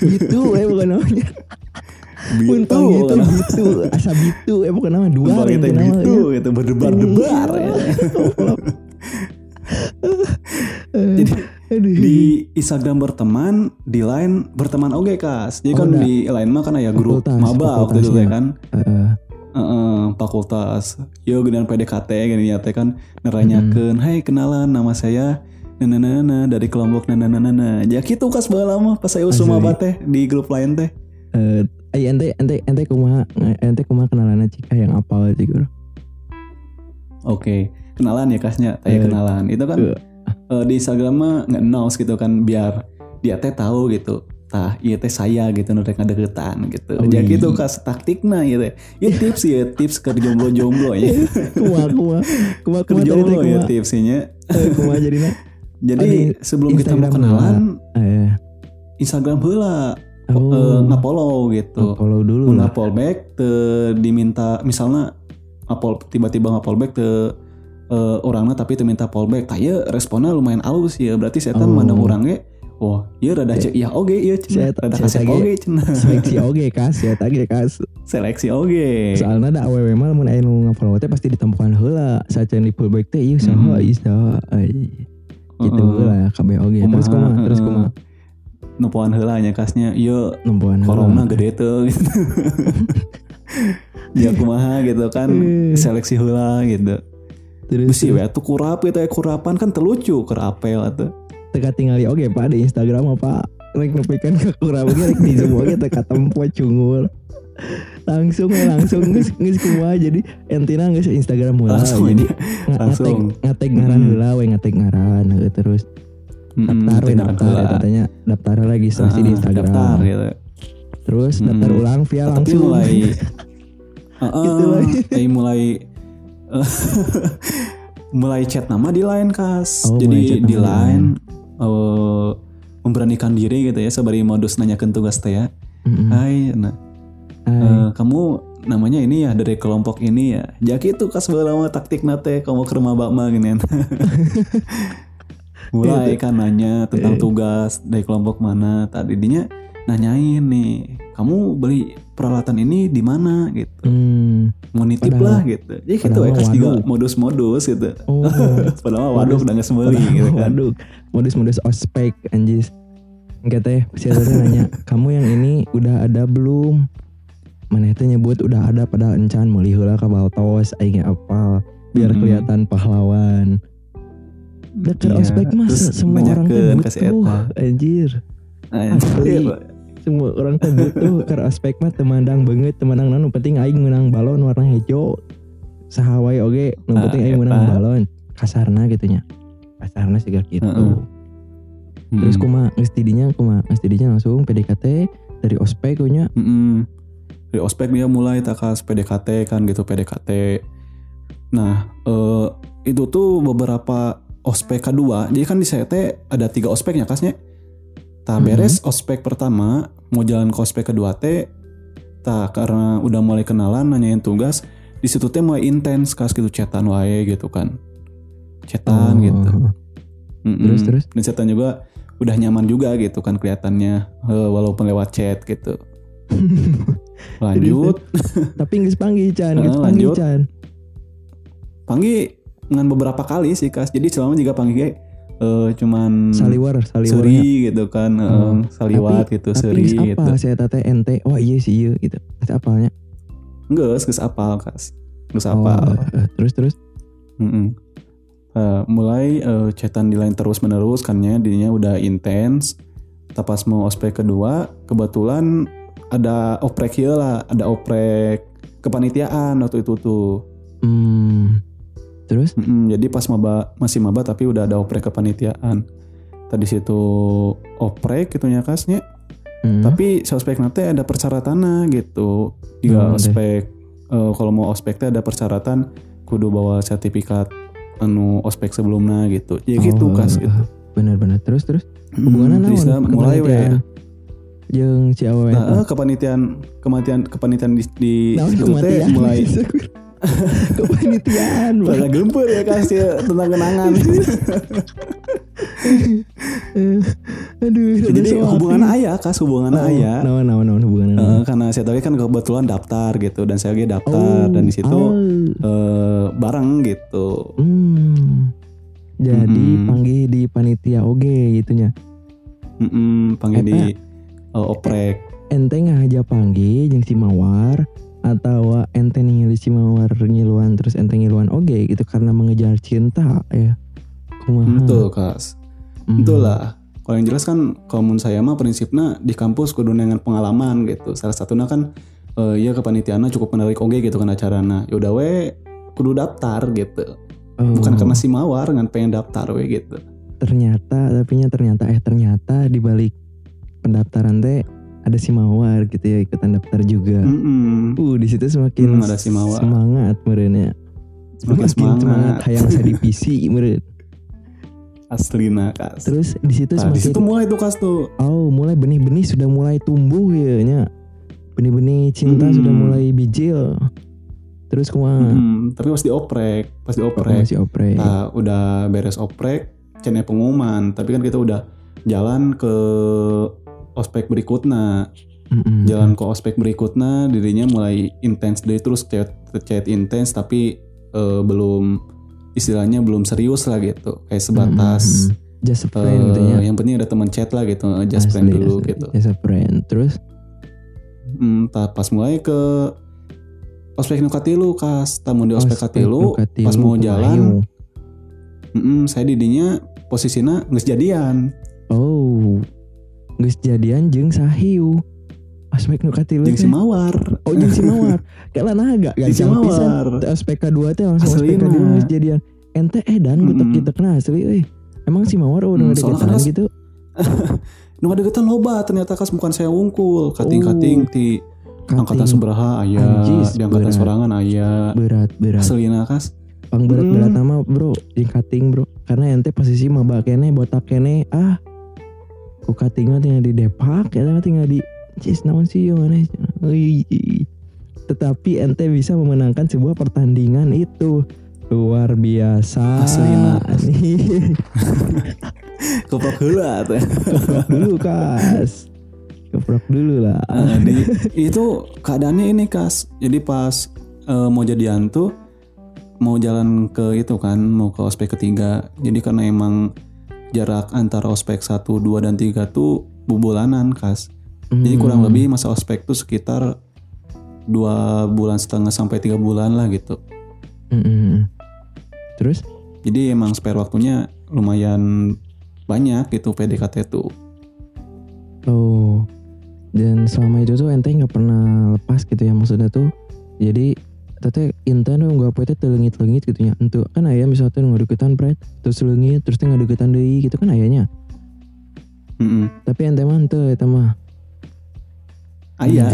gitu eh bukan namanya pun Bitu. gitu gitu asa gitu eh bukan nama dua Popang yang kita gitu gitu berdebar-debar ya. *laughs* Jadi Aduh. di Instagram berteman, di line berteman oke kas. Jadi Oh, kan udah. di line mah kan ya grup Fakultas, maba waktu itu fakultasnya. kan. Heeh. Heeh, fakultas. Yo gedean PDKT gini ya teh kan neranyakeun, "Hai kenalan nama saya Nana dari kelompok Nana Nana. Ya gitu kas baheula lama pas saya usum teh di grup lain teh. Eh, eh, ente ente ente kumaha ente kumaha kenalannya cika yang apal sih guru Oke, kenalan ya kasnya, tanya Eh, kenalan. Itu kan eh. eh, di Instagram mah nge-announce gitu kan biar dia teh tahu gitu. Tah, iya teh saya gitu nu rek ngadeukeutan gitu. Oh, Jadi iya. gitu kas taktikna gitu. Ya tips ya, tips ke jomblo-jomblo *laughs* ya. kumaha kumaha kumaha kumaha teh jomblo ya tipsnya. Kumaha jadinya *laughs* Jadi Oh, di sebelum kita mau Instagram kenalan, eh Instagram heula oh. eh, nge-follow gitu. follow dulu back te diminta misalnya ngapol tiba-tiba ngapol back te eh, orangnya tapi teu minta fallback tah ieu responnya lumayan alus ya berarti saya Oh. mandang orang ge wah ieu rada cek iya oge ieu cenah Saya- rada tage- oge cenah seleksi oge kas. Ya tadi kas. Seleksi oge soalnya ada awewe mah mun aya nu ngafollow teh pasti ditemukan heula. Sacan di pullback teh ieu saha Mhm. ieu saha gitu Heeh. heula kabeh oge terus Kumaha, terus kumaha? Nempoan heula nya kasnya ieu nempuan korongna heula gede teu gitu. *laughs* ya kumaha gitu kan Eh. seleksi heula gitu. Terus Besi we atuh kurap gitu ya. Kurapan kan telucu keur apel atuh. Teka tinggali oge pak di Instagram apa? Rek nepikeun ke oge rek di zoom oge teka tempo cungul langsung langsung geus geus kumaha jadi entina geus Instagram heula langsung jadi ini nga- langsung. ngateg ngateg ngaran Hmm. heula we ngateg ngaran heuh, terus Mm-mm, daftar we, daftar ya katanya daftar lagi setelah di Ah, Instagram daftar gitu terus daftar Mm. ulang via tapi langsung mulai *laughs* Heeh, Gitu lagi. eh, mulai *laughs* mulai chat nama di line kas Oh, mulai jadi di di line eh, memberanikan diri gitu ya sebari modus nanyakan tugas teh ya Mm-mm. Hai nah Eh, kamu namanya ini ya dari kelompok ini ya. Jadi itu kas lama taktik nate kamu ke rumah bakma gini. *laughs* Mulai kan nanya tentang Eh. tugas dari kelompok mana. Tadinya nanyain nih kamu beli peralatan ini di mana? gitu. Hmm. mau nitip Padahal- lah gitu. Jadi gitu ya kas juga modus-modus gitu. Oh. *laughs* padahal waduh udah nggak sembeli gitu kan. Waduh, modus-modus ospek anjis. Enggak teh, si Eta teh nanya, "Kamu yang ini udah ada belum?" Mana teh nyebut udah ada pada encan meuli heula ka Baltos aing apal biar Mm-mm. kelihatan pahlawan. Dekat Iya, ospek terus semua orang teh nanyakeun ka si butuh, Eta. anjir. Anjir. Semua orang teh butuh *laughs* ke ospek mah temandang banget, temandang nu penting aing menang balon warna hijau. Sahawai oge, nu Ah, penting aing menang balon. Kasarna gitu nya. Kasarna sih gitu. Heeh. Terus Mm. kuma geus tidinya kuma geus tidinya langsung PDKT dari ospek nya. Mm-mm. Dari ospek dia mulai takas PDKT kan gitu PDKT. Nah eh, itu tuh beberapa ospek kedua. Jadi kan di CT ada tiga ospeknya kasnya. Tak Mhm. beres ospek pertama mau jalan ke ospek kedua teh. Tak karena udah mulai kenalan nanyain tugas. Di situ teh mulai intens kas gitu chatan wae gitu kan. Chatan gitu. Mm-mm. Oh. Terus terus. Dan chatan juga udah nyaman juga gitu kan kelihatannya eh, walaupun lewat chat gitu. *laughs* Lanjut, *laughs* Tapi geus panggil Chan, Ah, panggil lanjut. Chan. panggil dengan beberapa kali sih kas. Jadi selama juga panggil eh, cuman Saliwar, saliwar. seri gitu kan, eh, Oh. saliwat gitu, Tapi seri geus gitu. apa saya tete ente. Oh iya sih iya gitu. Geus apalnya. Enggak, geus apal kas. Oh, apal. eh, terus terus. Mm-mm. Eh, mulai eh, chatan di line terus menerus kan ya, dirinya udah intens. Tapi pas mau ospek kedua, kebetulan ada oprek ieu lah, ada oprek kepanitiaan waktu itu tuh. Hmm. Terus Mm-mm, jadi pas maba masih maba tapi udah ada oprek kepanitiaan. Tadi situ oprek gitu nya kasnya. hmm. Tapi si ospek nanti ada persyaratan gitu. Jika Hmm, ospek eh, kalau mau ospek teh ada persyaratan kudu bawa sertifikat anu ospek sebelumnya gitu. Ya gitu Oh, kas eh, gitu. Bener-bener. Terus terus. Hubungannya Hmm, dah mulai we. Jeung si awewe Nah, eh, kepanitiaan kepanitiaan kepanitiaan di, di teh kematian? mulai *laughs* *laughs* Kepanitiaan. Pada gempur ya kas ya tentang kenangan. *laughs* Eh, Aduh, Jadi hubungan ayah kas hubungan Oh, ayah. Naon naon naon hubungan Eh, karena saya tahu kan kebetulan daftar gitu dan saya lagi daftar dan di situ eh, bareng gitu. Hmm. Jadi Mm-mm. panggil di panitia oge gitunya. Mm-mm, panggil Eta. di eh, oprek. Ente aja panggil jeung si Mawar atau ente ninggali si Mawar ngiluan terus ente ngiluan oge gitu karena mengejar cinta ya. Kumaha? Betul. Hmm. Betul lah. Kalau yang jelas kan kalau saya mah prinsipnya di kampus kudu dengan pengalaman gitu. Salah satunya kan eh, ya kepanitiaannya cukup menarik oge gitu kan acarana. Yaudah we kudu daftar gitu. Oh, Bukan karena si mawar kan pengen daftar we gitu. ternyata tapi nya ternyata eh ternyata di balik pendaftaran teh ada si Mawar gitu ya ikutan daftar juga. Mm-mm. Uh di situ semakin Hmm, ada si Mawar. semangat merenya. Semakin semangat. hayang saya di PC *laughs* meren. Aslina kas. Terus di situ Nah, di semakin situ mulai tuh kas tuh. oh mulai benih-benih sudah mulai tumbuh ya nya. Benih-benih cinta Mm-mm. sudah mulai bijil. Terus kumaha? Mm-mm. Tapi pas dioprek, pas Oh, dioprek. masih oprek. Nah, udah beres oprek, channel pengumuman. Tapi kan kita udah jalan ke ospek berikutnya. Mm-mm. Jalan ke ospek berikutnya, dirinya mulai intens deh terus chat chat intens tapi eh, belum istilahnya belum serius lah gitu. Kayak sebatas Mm-mm. just a friend eh, gitu ya. yang penting ada teman chat lah gitu, eh, just friend Asli, dulu asli. gitu. Just a friend. Terus Hmm, pas mulai ke ospek nu katilu kas, tamu di ospek katilu, pas mau jalan, mm, saya didinya posisinya nggak jadian. Oh, geus jadian jeung sahiu. Aspek nu katilu Jeung si mawar. Oh, jeung si Mawar. *laughs* Kalah naga Jeung si gancang pisan. Mawar. Aspek kedua teh langsung aspek kedua geus jadian. Ente eh dan butek Mm-mm. kita kena asli euy. emang si mawar udah Hmm, ada deketan kan- gitu *laughs* Nu ngadegetan loba ternyata kas bukan saya wungkul, kating-kating ti angkatan Kating. sabaraha aya, Anjis, di angkatan sorangan aya. berat berat Aslina kas. pang berat berat Hmm. nama bro yang cutting bro karena ente posisi maba kene botak kene ah ku cuttingnya tinggal di depak ya tinggal di cis naon sih yang mana tetapi ente bisa memenangkan sebuah pertandingan itu luar biasa Aslina. *laughs* Keprok teh. keprok dulu kas keprok dulu lah Nah, di, itu keadaannya ini kas. Jadi pas eh, mau jadian tuh mau jalan ke itu kan, mau ke ospek ketiga. Jadi karena emang jarak antara ospek 1, 2 dan 3 tuh bubulanan kas. Jadi kurang Hmm. lebih masa ospek tuh sekitar dua bulan setengah sampai tiga bulan lah gitu. Mm-mm. terus Jadi emang spare waktunya lumayan banyak gitu PDKT tuh. Oh, dan selama itu tuh ente nggak pernah lepas gitu ya maksudnya tuh. Jadi tete intan tuh nggak itu telengit-lengit gitu ya. Untuk kan ayah misalnya nggak deketan pret, terus lengit, terus tuh nggak deketan deh gitu kan ayahnya. Mm-mm. Tapi ente mah ente eta mah. Ayah.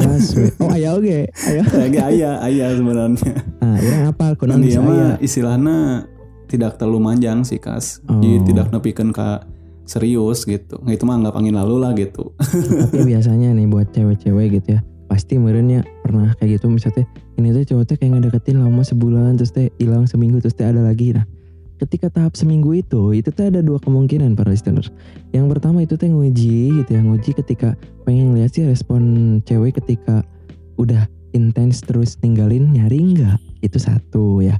Oh ayah oke, ayah. *laughs* lagi ayah, ayah sebenarnya. Ah, orang apa? Konon dia mah istilahnya tidak terlalu manjang sih kas. Oh. Jadi tidak nepikeun ka serius gitu. Nah, itu mah anggap angin lalu lah gitu. Tapi biasanya nih buat cewek-cewek gitu ya, pasti meureun ya pernah kayak gitu misalnya ini tuh cowok teh kayak ngedeketin lama sebulan terus teh hilang seminggu terus teh ada lagi. Nah ketika tahap seminggu itu itu teh ada dua kemungkinan para listeners. Yang pertama itu teh nguji gitu ya nguji ketika pengen lihat sih respon cewek ketika udah intens terus ninggalin nyari enggak itu satu ya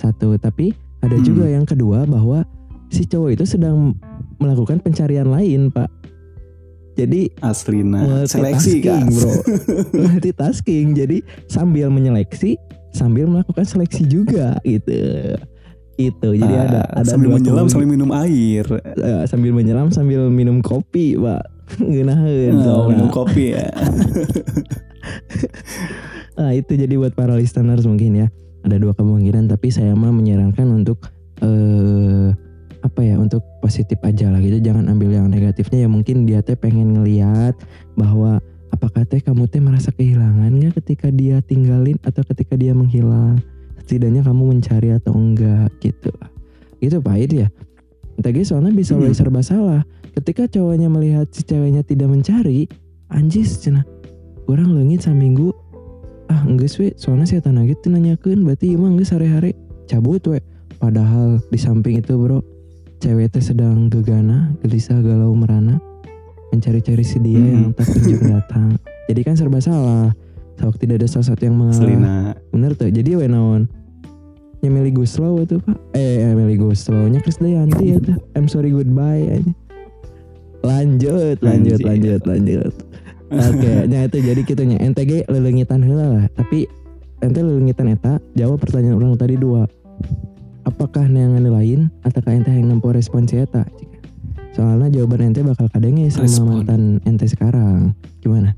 satu. Tapi ada Hmm. juga yang kedua bahwa si cowok itu sedang melakukan pencarian lain pak jadi Aslina seleksi multitasking, kas. bro *laughs* multitasking jadi sambil menyeleksi sambil melakukan seleksi juga gitu itu jadi Ah, ada ada sambil menyelam sambil minum air. Eh, sambil menyelam sambil minum kopi pak *laughs* Ngeunaheun Oh, soalna. minum kopi ya. Nah *laughs* itu jadi buat para listeners mungkin ya ada dua kemungkinan tapi saya mah menyarankan untuk eh apa ya untuk positif aja lah gitu. Jangan ambil yang negatifnya. Ya mungkin dia teh pengen ngeliat bahwa apakah teh kamu teh merasa kehilangan nggak ketika dia tinggalin atau ketika dia menghilang? Setidaknya kamu mencari atau enggak gitu gitu pahit ya. Tadi soalnya bisa Hmm. mulai serba salah. Ketika cowoknya melihat si ceweknya tidak mencari anjis cenah orang leungit saminggu ah enggak we soalnya saya tanah gitu nanyakan berarti emang enggak sare-hare cabut we. Padahal di samping itu bro cewek teh sedang gegana gelisah galau merana mencari-cari si dia Hmm. yang tak kunjung datang jadi kan serba salah Sok tidak ada salah satu yang mengalah Selina. bener tuh jadi we naon nya Meli Guslow itu pak eh eh, Meli Guslow nya Chris Dayanti itu I'm sorry goodbye aja. lanjut lanjut lanjut lanjut Oke, *laughs* nya itu jadi kitunya NTG lelengitan heula lah. Tapi ente lelengitan eta jawab pertanyaan orang tadi dua. Apakah neangan lain ataukah ente yang nempuh respon si eta? Soalnya jawaban ente bakal kadenge sama Respon. mantan ente sekarang. Gimana?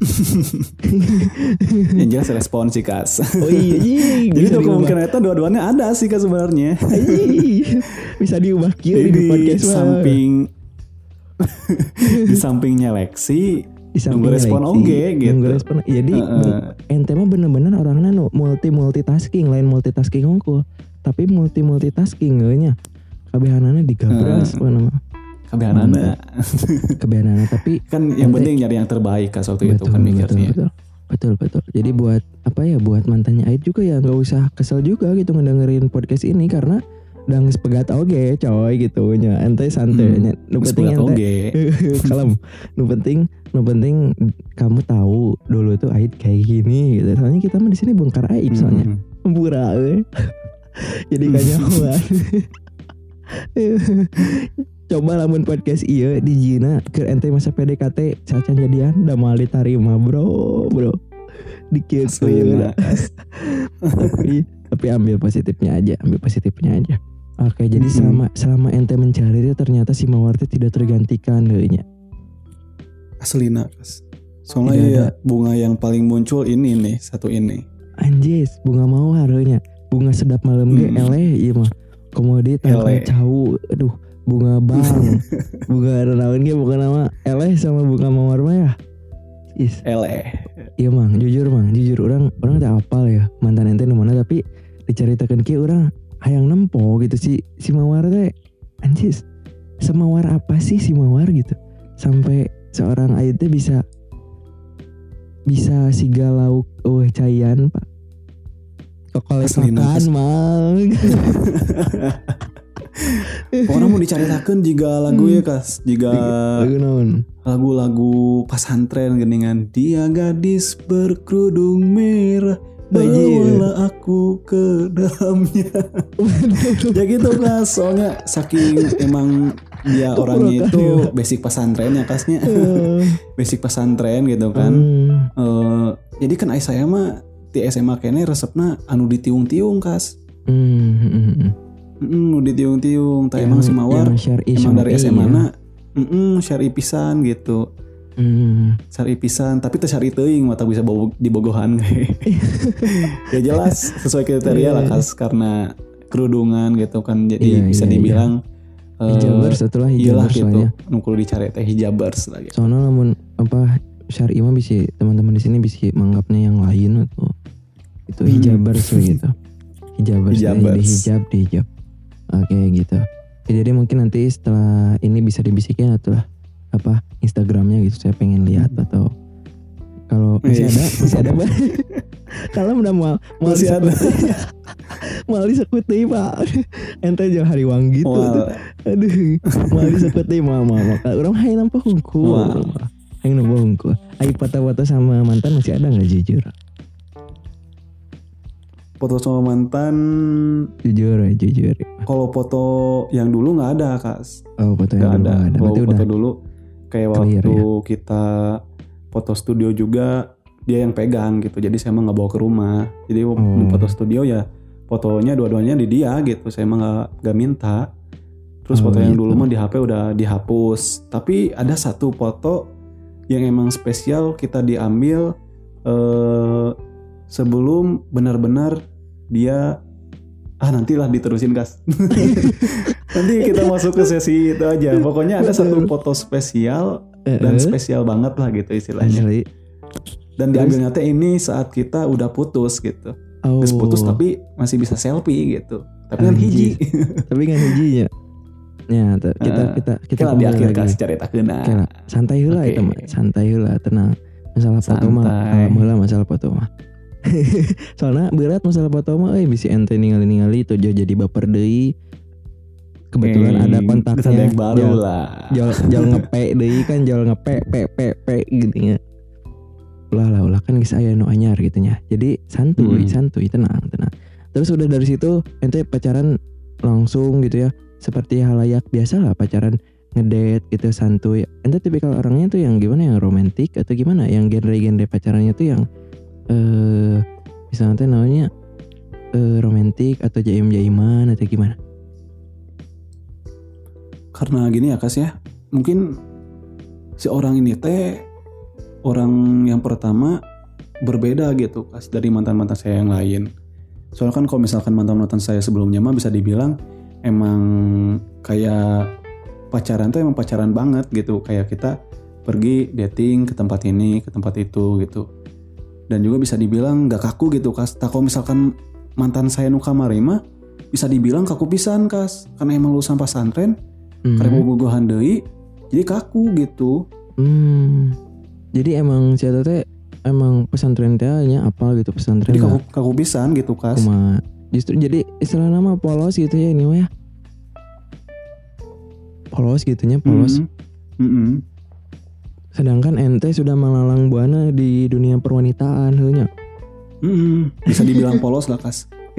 *laughs* Yang jelas respon sih kas. Oh iya, iya *laughs* Jadi bisa tuh kemungkinan itu dua-duanya ada sih kas sebenarnya. Iya, bisa diubah Jadi *laughs* di di podcast samping di samping nyeleksi di samping nunggu respon oge gitu. nunggu respon. Jadi Heeh. ente mah bener-bener orangnya multi multitasking lain multitasking unggul tapi multi multitasking nya kebehanannya digabras apa nama kebehanana. kebehanannya *laughs* tapi kan yang penting nyari yang terbaik kas waktu itu betul, kan betul mikirnya. betul. Betul betul. Jadi buat apa ya buat mantannya Aid juga ya nggak usah kesel juga gitu ngedengerin podcast ini karena dan sepegat oge coy gitu. Nya ente santai. Hmm, nya nu penting ente. *laughs* kalem. Nu penting nu penting kamu tahu dulu tuh Aid kayak gini gitu. Soalnya kita mah di sini bongkar aib soalnya. Hmm. pura jadi *laughs* kanyawan coba lamun podcast iya di Jina ke ente masa PDKT cacan jadian da mal diterima bro bro dikit Aslina. *laughs* tapi tapi ambil positifnya aja ambil positifnya aja oke jadi Mm-mm. selama selama ente mencari dia ternyata si mawar teh tidak tergantikan deunya Aslina kas. Soalnya ya bunga yang paling muncul ini nih satu ini. anjis bunga mawar nya bunga sedap malam ge Mm. eleh iya mah. Komodi Ele. cau aduh bunga bang. *laughs* Bunga naon ge bukan nama eleh sama bunga mawar mah ya? Is. Ele. Iya mang jujur mang jujur. Orang orang tak apal ya mantan ente nu mana tapi diceritakan ki orang hayang nempo gitu. Si si mawar teh anjis semawar apa sih si mawar? gitu. Sampai seorang ayu teh bisa bisa si galau oh cayan pak Kokolepakan Nas. mang orang mau diceritakan jika lagu ya kas. Jika lagu naon? lagu-lagu pasantren geningan dia gadis berkerudung merah Anjir. bawalah aku ke dalamnya. *laughs* Ya gitu kas. Soalnya saking emang dia orangnya itu basic pesantren ya kasnya. *laughs* Basic pesantren gitu kan. Hmm. Eh, jadi kan saya mah di SMA kene resepna anu ditiung-tiung kas. Hmm. Mm, nu ditiung-tiung. Tak emang si Mawar emang dari SMA ya. na mm syari pisan gitu. Hmm. syari pisan tapi teu syari teuing mata bisa bobo, dibogohan. *laughs* Ya jelas sesuai kriteria lah kas karena kerudungan gitu kan jadi Iya, bisa iya, dibilang eh, hijabers setelah hijabers gitu. ya. Nukul dicari teh hijabers lagi soalnya namun apa syari mah bisa teman-teman di sini bisa menganggapnya yang lain atau itu Hmm. hijabers lah gitu. Hijabers, Hijabers. di hijab di hijab oke gitu. Ya, jadi mungkin nanti setelah ini bisa dibisikin atau lah apa Instagramnya gitu saya pengen lihat atau kalau masih ada masih ada Pak. *laughs* kalau udah mau mau Masih ada. mau disebut nih pak. Ente jauh hari wang gitu tuh. Aduh. Mau disebut nih mama maka orang hai nampak Wah. hai nampak hungku. Ai foto-foto sama mantan masih ada nggak jujur foto sama mantan. Jujur ya jujur. Kalau foto yang dulu nggak ada kas oh foto yang dulu ada. nggak ada. Berarti foto udah dulu. Kayak clear waktu ya? kita foto studio juga dia yang pegang gitu. Jadi saya emang nggak bawa ke rumah. Jadi Oh. foto studio ya fotonya dua-duanya di dia gitu. Saya emang nggak nggak minta. Terus Oh, foto yang gitu. dulu mah di HP udah dihapus. Tapi ada satu foto yang emang spesial kita diambil eh, sebelum benar-benar dia ah nantilah diterusin kas. *laughs* Nanti kita masuk ke sesi itu aja. Pokoknya ada satu foto spesial dan Eh, spesial banget lah gitu istilahnya. Asli dan diambilnya teh ini saat kita udah putus gitu. Oh. Terus putus tapi masih bisa selfie gitu. Tapi kan hiji. Tapi kan hijinya. Ya t- kita Eh, kita kita kita di akhir kasih cerita kena lah, santai heula Oke. itu mah, santai heula, tenang. Masalah foto mah, masalah foto mah. *laughs* Soalnya berat masalah foto mah, eh bisa ente ningali-ningali itu jauh jadi baper deui. Kebetulan ada kontaknya. yang baru lah Jauh jauh ngepe deui kan jauh ngepe pe pe pe gitu ya. Ulah lah ulah kan geus aya nu anyar gitu nya. Jadi santuy, Hmm. santuy, tenang, tenang. Terus udah dari situ ente pacaran langsung gitu ya. Seperti halayak biasa lah pacaran ngedate gitu santuy. Ente tipikal orangnya tuh yang gimana yang romantis atau gimana? Yang genre-genre pacarannya tuh yang eh misalnya teh namanya eh romantis atau jaim-jaiman atau gimana? karena gini ya kas ya. Mungkin si orang ini teh orang yang pertama berbeda gitu kas dari mantan mantan saya yang lain. Soalnya kan kalau misalkan mantan mantan saya sebelumnya mah bisa dibilang emang kayak pacaran tuh emang pacaran banget gitu. Kayak kita pergi dating ke tempat ini ke tempat itu gitu dan juga bisa dibilang gak kaku gitu kas tak kalau misalkan mantan saya nu kamari mah bisa dibilang kaku pisan kas karena emang lulusan pesantren Hmm. karena mau bogohan deui jadi kaku gitu Hmm. Jadi emang si teh emang pesantren teh nya apa gitu pesantren jadi kaku, kaku pisan gitu kas cuma justru jadi istilah nama polos gitu ya ini mah ya. Polos gitunya polos. Mm, mm, mm. Sedangkan ente sudah melalang buana di dunia perwanitaan heunya. Mm, mm. bisa dibilang polos lah kas *laughs*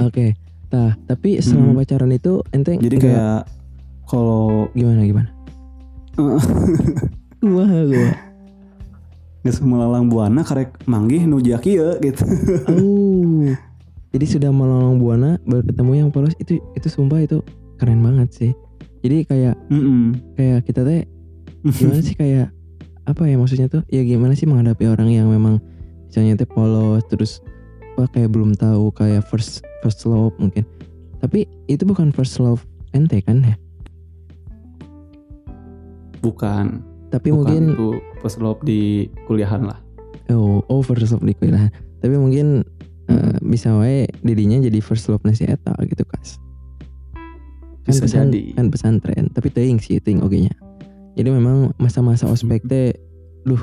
Oke. Nah, tapi selama pacaran itu ente jadi nggak- kayak kalau gimana gimana? *laughs* Gua gua. geus melalang buana karek manggih nu jia kieu gitu Oh. *laughs* Jadi sudah melalang buana baru ketemu yang polos itu itu sumpah itu keren banget sih. Jadi kayak Mm, mm. kayak kita teh gimana sih kayak apa ya maksudnya tuh? Ya gimana sih menghadapi orang yang memang misalnya teh polos terus apa kayak belum tahu kayak first first love mungkin. Tapi itu bukan first love ente kan ya? Bukan. Tapi bukan mungkin itu first love di kuliahan lah. Oh, oh first love di kuliah tapi mungkin eh, bisa wae didinya jadi first love nasi eta gitu kas. Kan Bisa pesan jadi. kan pesantren. Tapi teuing sih teuing oge nya jadi memang masa-masa ospek teh duh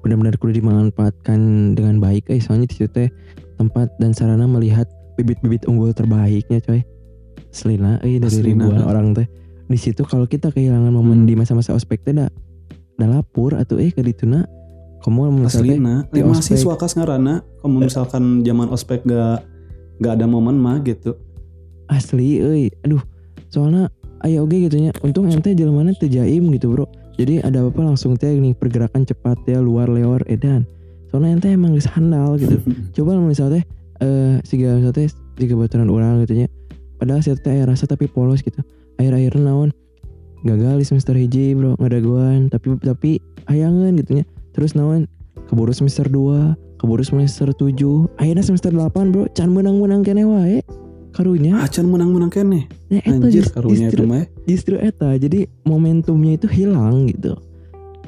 benar-benar kudu dimanfaatkan dengan baik eh. Soalnya di situ teh tempat dan sarana melihat bibit-bibit unggul terbaiknya coy. Selina eh dari Aslina, ribuan orang teh. Di situ kalau kita kehilangan momen Hmm. di masa-masa ospek teh da, da lapur atau eh ke dituna kamu misalnya Aslina, di ospek. siswa kas ngarana kamu misalkan zaman ospek gak gak ada momen mah gitu. Asli euy aduh soalnya ayo oke gitu nya. Untung ente jelmana teu jaim gitu bro. Jadi ada apa langsung teh nih pergerakan cepat ya luar lewat edan. Soalnya ente emang geus handal gitu. *laughs* Coba misalnya teh eh siga misalnya teh siga baturan orang gitu nya. Padahal saya teh rasa tapi polos gitu. Akhir-akhir naon. Gagal di semester hiji bro. Ngadaguan. Tapi tapi hayangan gitu nya. Terus naon? Keburu semester 2 keburu semester 7 akhirnya semester 8 bro. Can menang-menang kene wae karunya? Acan menang-menang kene. Nah, anjir just- karunya itu justru, mah ya. justru eta. Jadi momentumnya itu hilang gitu.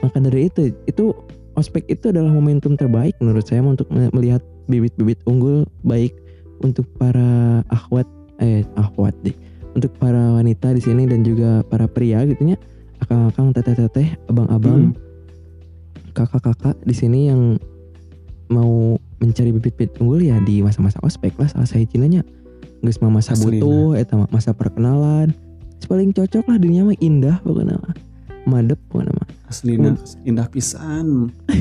Maka dari itu itu ospek itu adalah momentum terbaik menurut saya untuk me- melihat bibit-bibit unggul baik untuk para akhwat eh akhwat deh. Untuk para wanita di sini dan juga para pria gitu nya. Akang-akang teteh-teteh abang-abang Hmm. kakak-kakak di sini yang mau mencari bibit-bibit unggul ya di masa-masa ospek lah salah saya cinanya geus mah masa butuh eta mah masa perkenalan. Paling cocok lah dunia mah indah pokoknya mah. Madep pokoknya mah. Aslina indah pisan. *laughs*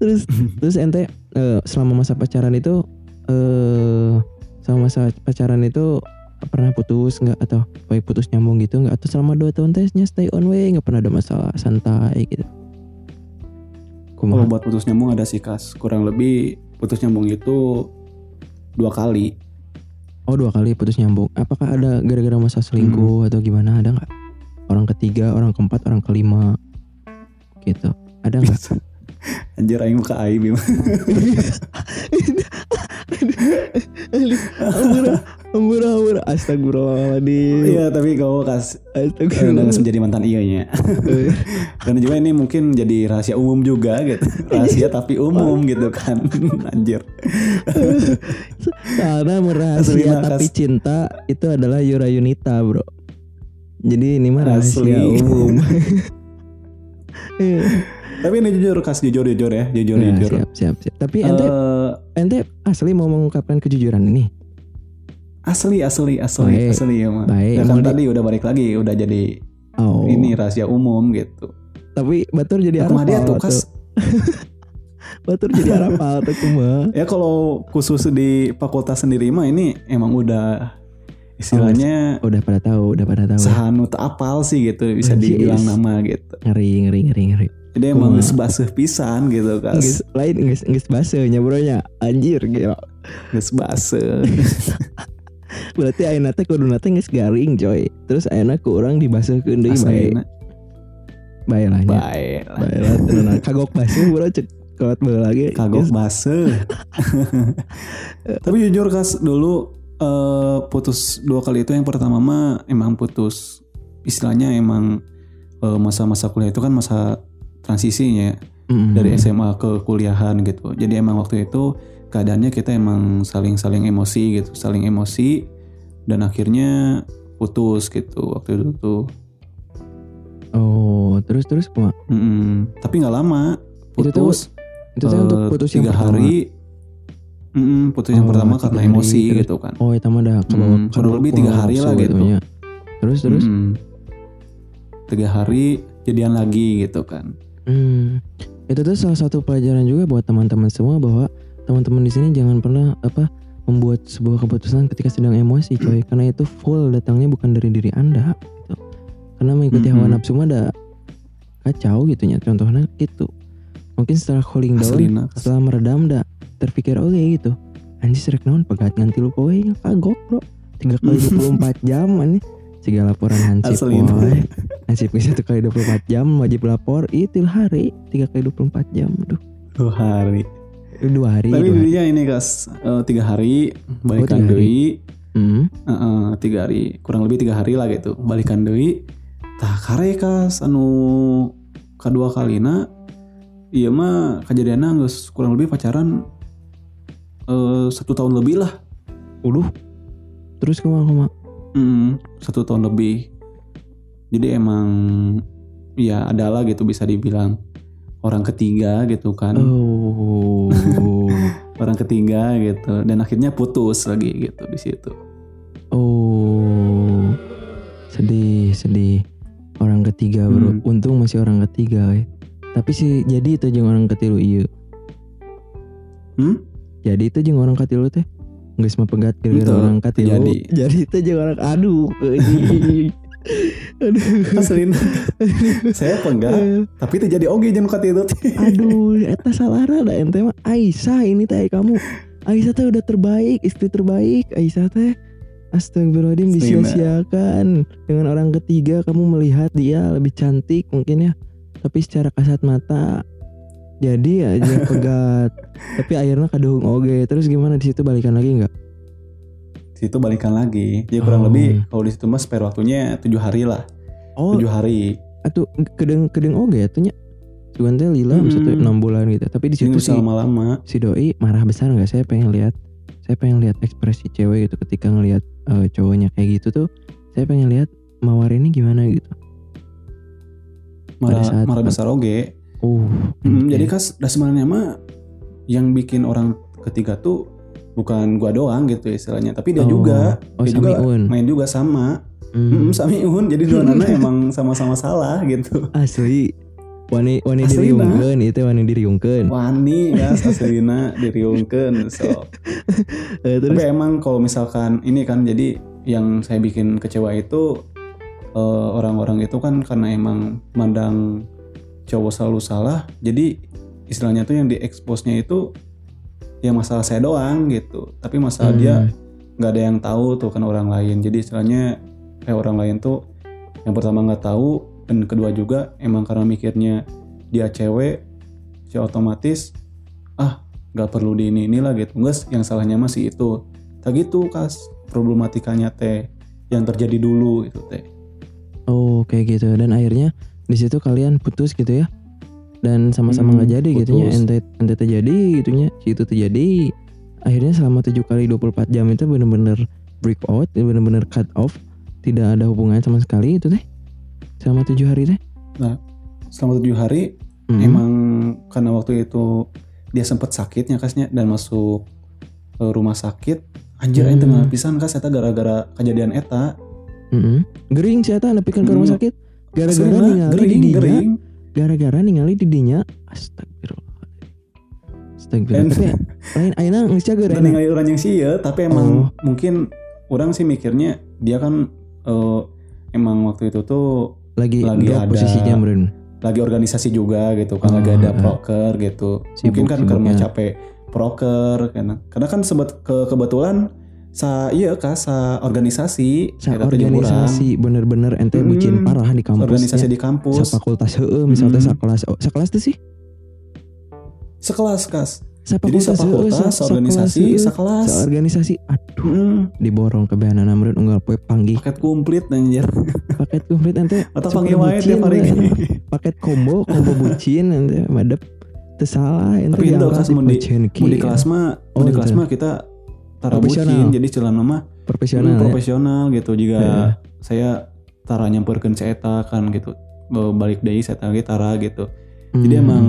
Terus terus ente eh, selama masa pacaran itu eh selama masa pacaran itu pernah putus nggak? Atau baik putus nyambung gitu nggak? Atau selama dua tahun tesnya stay on way nggak pernah ada masalah santai gitu. Kalau buat putus nyambung ada sih kas. Kurang lebih putus nyambung itu dua kali Oh dua kali putus nyambung. Apakah ada gara-gara masa selingkuh atau gimana? Ada nggak? Orang ketiga, orang keempat, orang kelima, gitu. Ada nggak? *laughs* anjir aing muka aib ya. Astagfirullahaladzim. Iya tapi kalau kas eh, Astagfirullah. menjadi mantan iyanya dan juga ini mungkin jadi rahasia umum juga gitu rahasia tapi umum gitu kan anjir Karena merahasia tapi cinta itu adalah Yura Yunita bro. Jadi ini mah rahasia umum. *laughs* Tapi ini jujur kas jujur jujur ya jujur Nah, jujur siap, siap, siap. Tapi ente, Eh, ente asli mau mengungkapkan kejujuran ini. asli asli asli Baik. asli ya mah Baik, Dan kan tadi udah balik lagi udah jadi Oh. ini rahasia umum gitu Tapi batur jadi kumaha dia tuh kas *laughs* Batur jadi tuh kumaha. ya kalau khusus di fakultas sendiri mah ini emang udah istilahnya Udah pada tahu, udah pada tahu. sehanut apal sih gitu bisa dibilang nama gitu Ngeri, ngeri, ngeri, ngeri. Jadi emang geus baseuh pisan gitu Nggak kas lain nggak nggak basahnya bronya. Anjir gila. geus baseuh *laughs* Berarti ayeuna teh kudu nate geus garing coy. Terus ayeuna ku urang dibaseuhkeun deui bae. Bae lah nya. baik lah. Bae lah tenan kagok baseuh bro cek bae lagi. kagok Geus- baseuh *laughs* tapi jujur kas dulu eh, putus dua kali itu yang pertama mah emang putus istilahnya emang eh, masa-masa kuliah itu kan masa transisinya ya. Mm-mm. dari SMA ke kuliahan gitu. Jadi emang waktu itu keadaannya kita emang saling-saling emosi gitu, saling emosi dan akhirnya putus gitu waktu itu tuh. Oh, terus terus kumaha? Mm-mm. Tapi nggak lama Itu tuh putus. Itu teh untuk eh, putus yang tiga pertama. hari. Mm-mm, putus yang Oh, pertama tiga karena hari, emosi terus- gitu kan. Oh, itu mah dah kebawa Hmm, kurang lebih tiga hari lah gitu. nya. Terus terus Mm-mm. Tiga hari jadian lagi gitu kan. Hmm, itu tuh salah satu pelajaran juga buat teman-teman semua bahwa teman-teman di sini jangan pernah apa membuat sebuah keputusan ketika sedang emosi, coy. Karena itu full datangnya bukan dari diri anda, gitu. Karena mengikuti hawa Mhm. nafsu mah ada kacau gitu ya. Contohnya gitu. Mungkin setelah cooling down, setelah meredam dah terpikir oke gitu. Anjir rek naon pegat nganti lu poe kagok bro. 3 kali *laughs* 24 jam aneh. Segala laporan hansip Aslina. woy. Hansip satu kali 24 jam wajib lapor itu hari 3 kali 24 jam. Aduh. Dua hari. dua hari. Tapi dua hari. dirinya ini guys eh, tiga hari balikan tiga deui. Hmm. Heeh, tiga hari kurang lebih tiga hari lah gitu balikan deui. Tah kare kas anu kedua kalina iya mah kejadiannya geus kurang lebih pacaran eh, satu tahun lebih lah. Uduh. Terus kumaha kumaha? Hmm, satu tahun lebih. Jadi emang ya adalah gitu bisa dibilang orang ketiga gitu kan. Oh. *laughs* Orang ketiga gitu dan akhirnya putus lagi gitu di situ. oh. Sedih, sedih. Orang ketiga, Bro. Hmm. Untung masih orang ketiga, we. Tapi sih jadi itu jeung orang ketilu ieu. Hmm? Jadi itu jeung orang katilu teh. Geus mah pegat gara-gara orang katilu. jadi. Jadi itu jeung orang aduh. *laughs* aduh. Aslin. Saya apa enggak? Tapi itu jadi oge jeung kata itu. *laughs* Aduh, eta salah da ente mah Aisyah ini teh kamu. Aisyah teh udah terbaik, istri terbaik. Aisyah teh Astagfirullahaladzim disia-siakan Dengan orang ketiga kamu melihat dia lebih cantik mungkin ya Tapi secara kasat mata Jadi aja *laughs* pegat Tapi akhirnya kaduhung oge Terus gimana di situ balikan lagi nggak? Di situ balikan lagi. Jadi kurang Oh. lebih kalau di situ mah spare waktunya tujuh hari lah. Oh Tujuh hari. atuh kedeng kedeng oge ya tuhnya Cuman teh lila Mm-mm. maksudnya 6 bulan gitu Tapi di situ sih lama-lama. si doi marah besar nggak saya pengen lihat saya pengen lihat ekspresi cewek gitu ketika ngelihat eh, cowoknya kayak gitu tuh saya pengen lihat mawar ini gimana gitu Marah, marah besar oge. Uh Hmm, oke. Jadi kas dah sebenarnya mah yang bikin orang ketiga tuh bukan gua doang gitu istilahnya, tapi dia Oh. juga oh dia juga un main juga sama. Hmm, Hmm, Samiun. Jadi dua nana *laughs* emang sama-sama salah gitu. asli wani wani diriungkeun itu wani diriungkeun Wani ya *laughs* aslina diriungkeun so. Eh, terus Tapi emang kalau misalkan ini kan jadi yang saya bikin kecewa itu eh, orang-orang itu kan karena emang mandang cowok selalu salah. Jadi istilahnya tuh yang dieksposnya itu yang masalah saya doang gitu. Tapi masalah Hmm. dia nggak ada yang tahu tuh kan orang lain. Jadi istilahnya kayak orang lain tuh yang pertama nggak tahu dan kedua juga emang karena mikirnya dia cewek, si otomatis ah nggak perlu di ini inilah gitu. Enggak, yang salahnya masih itu. Tak gitu kas problematikanya teh yang terjadi dulu itu teh. oh kayak gitu dan akhirnya di situ kalian putus gitu ya dan sama-sama Hmm, nggak jadi gitu ya ente ente terjadi gitunya si itu terjadi akhirnya selama 7 kali 24 jam itu bener-bener break out bener-bener cut off tidak ada hubungan sama sekali itu teh selama tujuh hari teh Selama tujuh hari Hmm. emang karena waktu itu dia sempat sakitnya kasnya dan masuk ke rumah sakit. Anjir, Hmm. ente pisan kas eta gara-gara kejadian eta. Mm-mm. gering sih eta nepikeun ke rumah Mm. sakit gara-gara ningali di gering, dinya gering. gara-gara ningali di dinya astagfirullah astagfirullah lain ayeuna geus cager Dan ayeuna. ningali orang yang sih ya, tapi emang Oh. mungkin orang sih mikirnya dia kan eh, emang waktu itu tuh lagi, lagi ada- posisinya beren lagi organisasi juga gitu kan Oh, lagi ada eh. proker gitu Sibuk, mungkin kan sibuk, karena ya. capek proker karena karena kan sebet ke kebetulan sa iya kah sa organisasi sa organisasi bener-bener ente Hmm, bucin parah di kampus organisasi ya. di kampus. Sa fakultas heeh misalnya Hmm. sa kelas oh, sa kelas tuh sih? Sekelas kas. Sa jadi sa fakultas sa organisasi sa kelas. Sa organisasi aduh Hmm, diborong ke behanana meureun unggal poe panggih. Paket komplit anjir. Paket komplit ente. *laughs* Atau panggil wae tiap hari. we. paket combo combo bucin ente. Madep. Teu salah ente Tapi itu kas mun di- ki. mau di kelas mah mau Oh, di kelas mah kita tara bucin jadi celana mah profesional Hmm, ya. profesional gitu. Juga Heeh. saya tara nyamperkeun eta kan gitu. Balik deui saya lagi tara gitu. Jadi Hmm. emang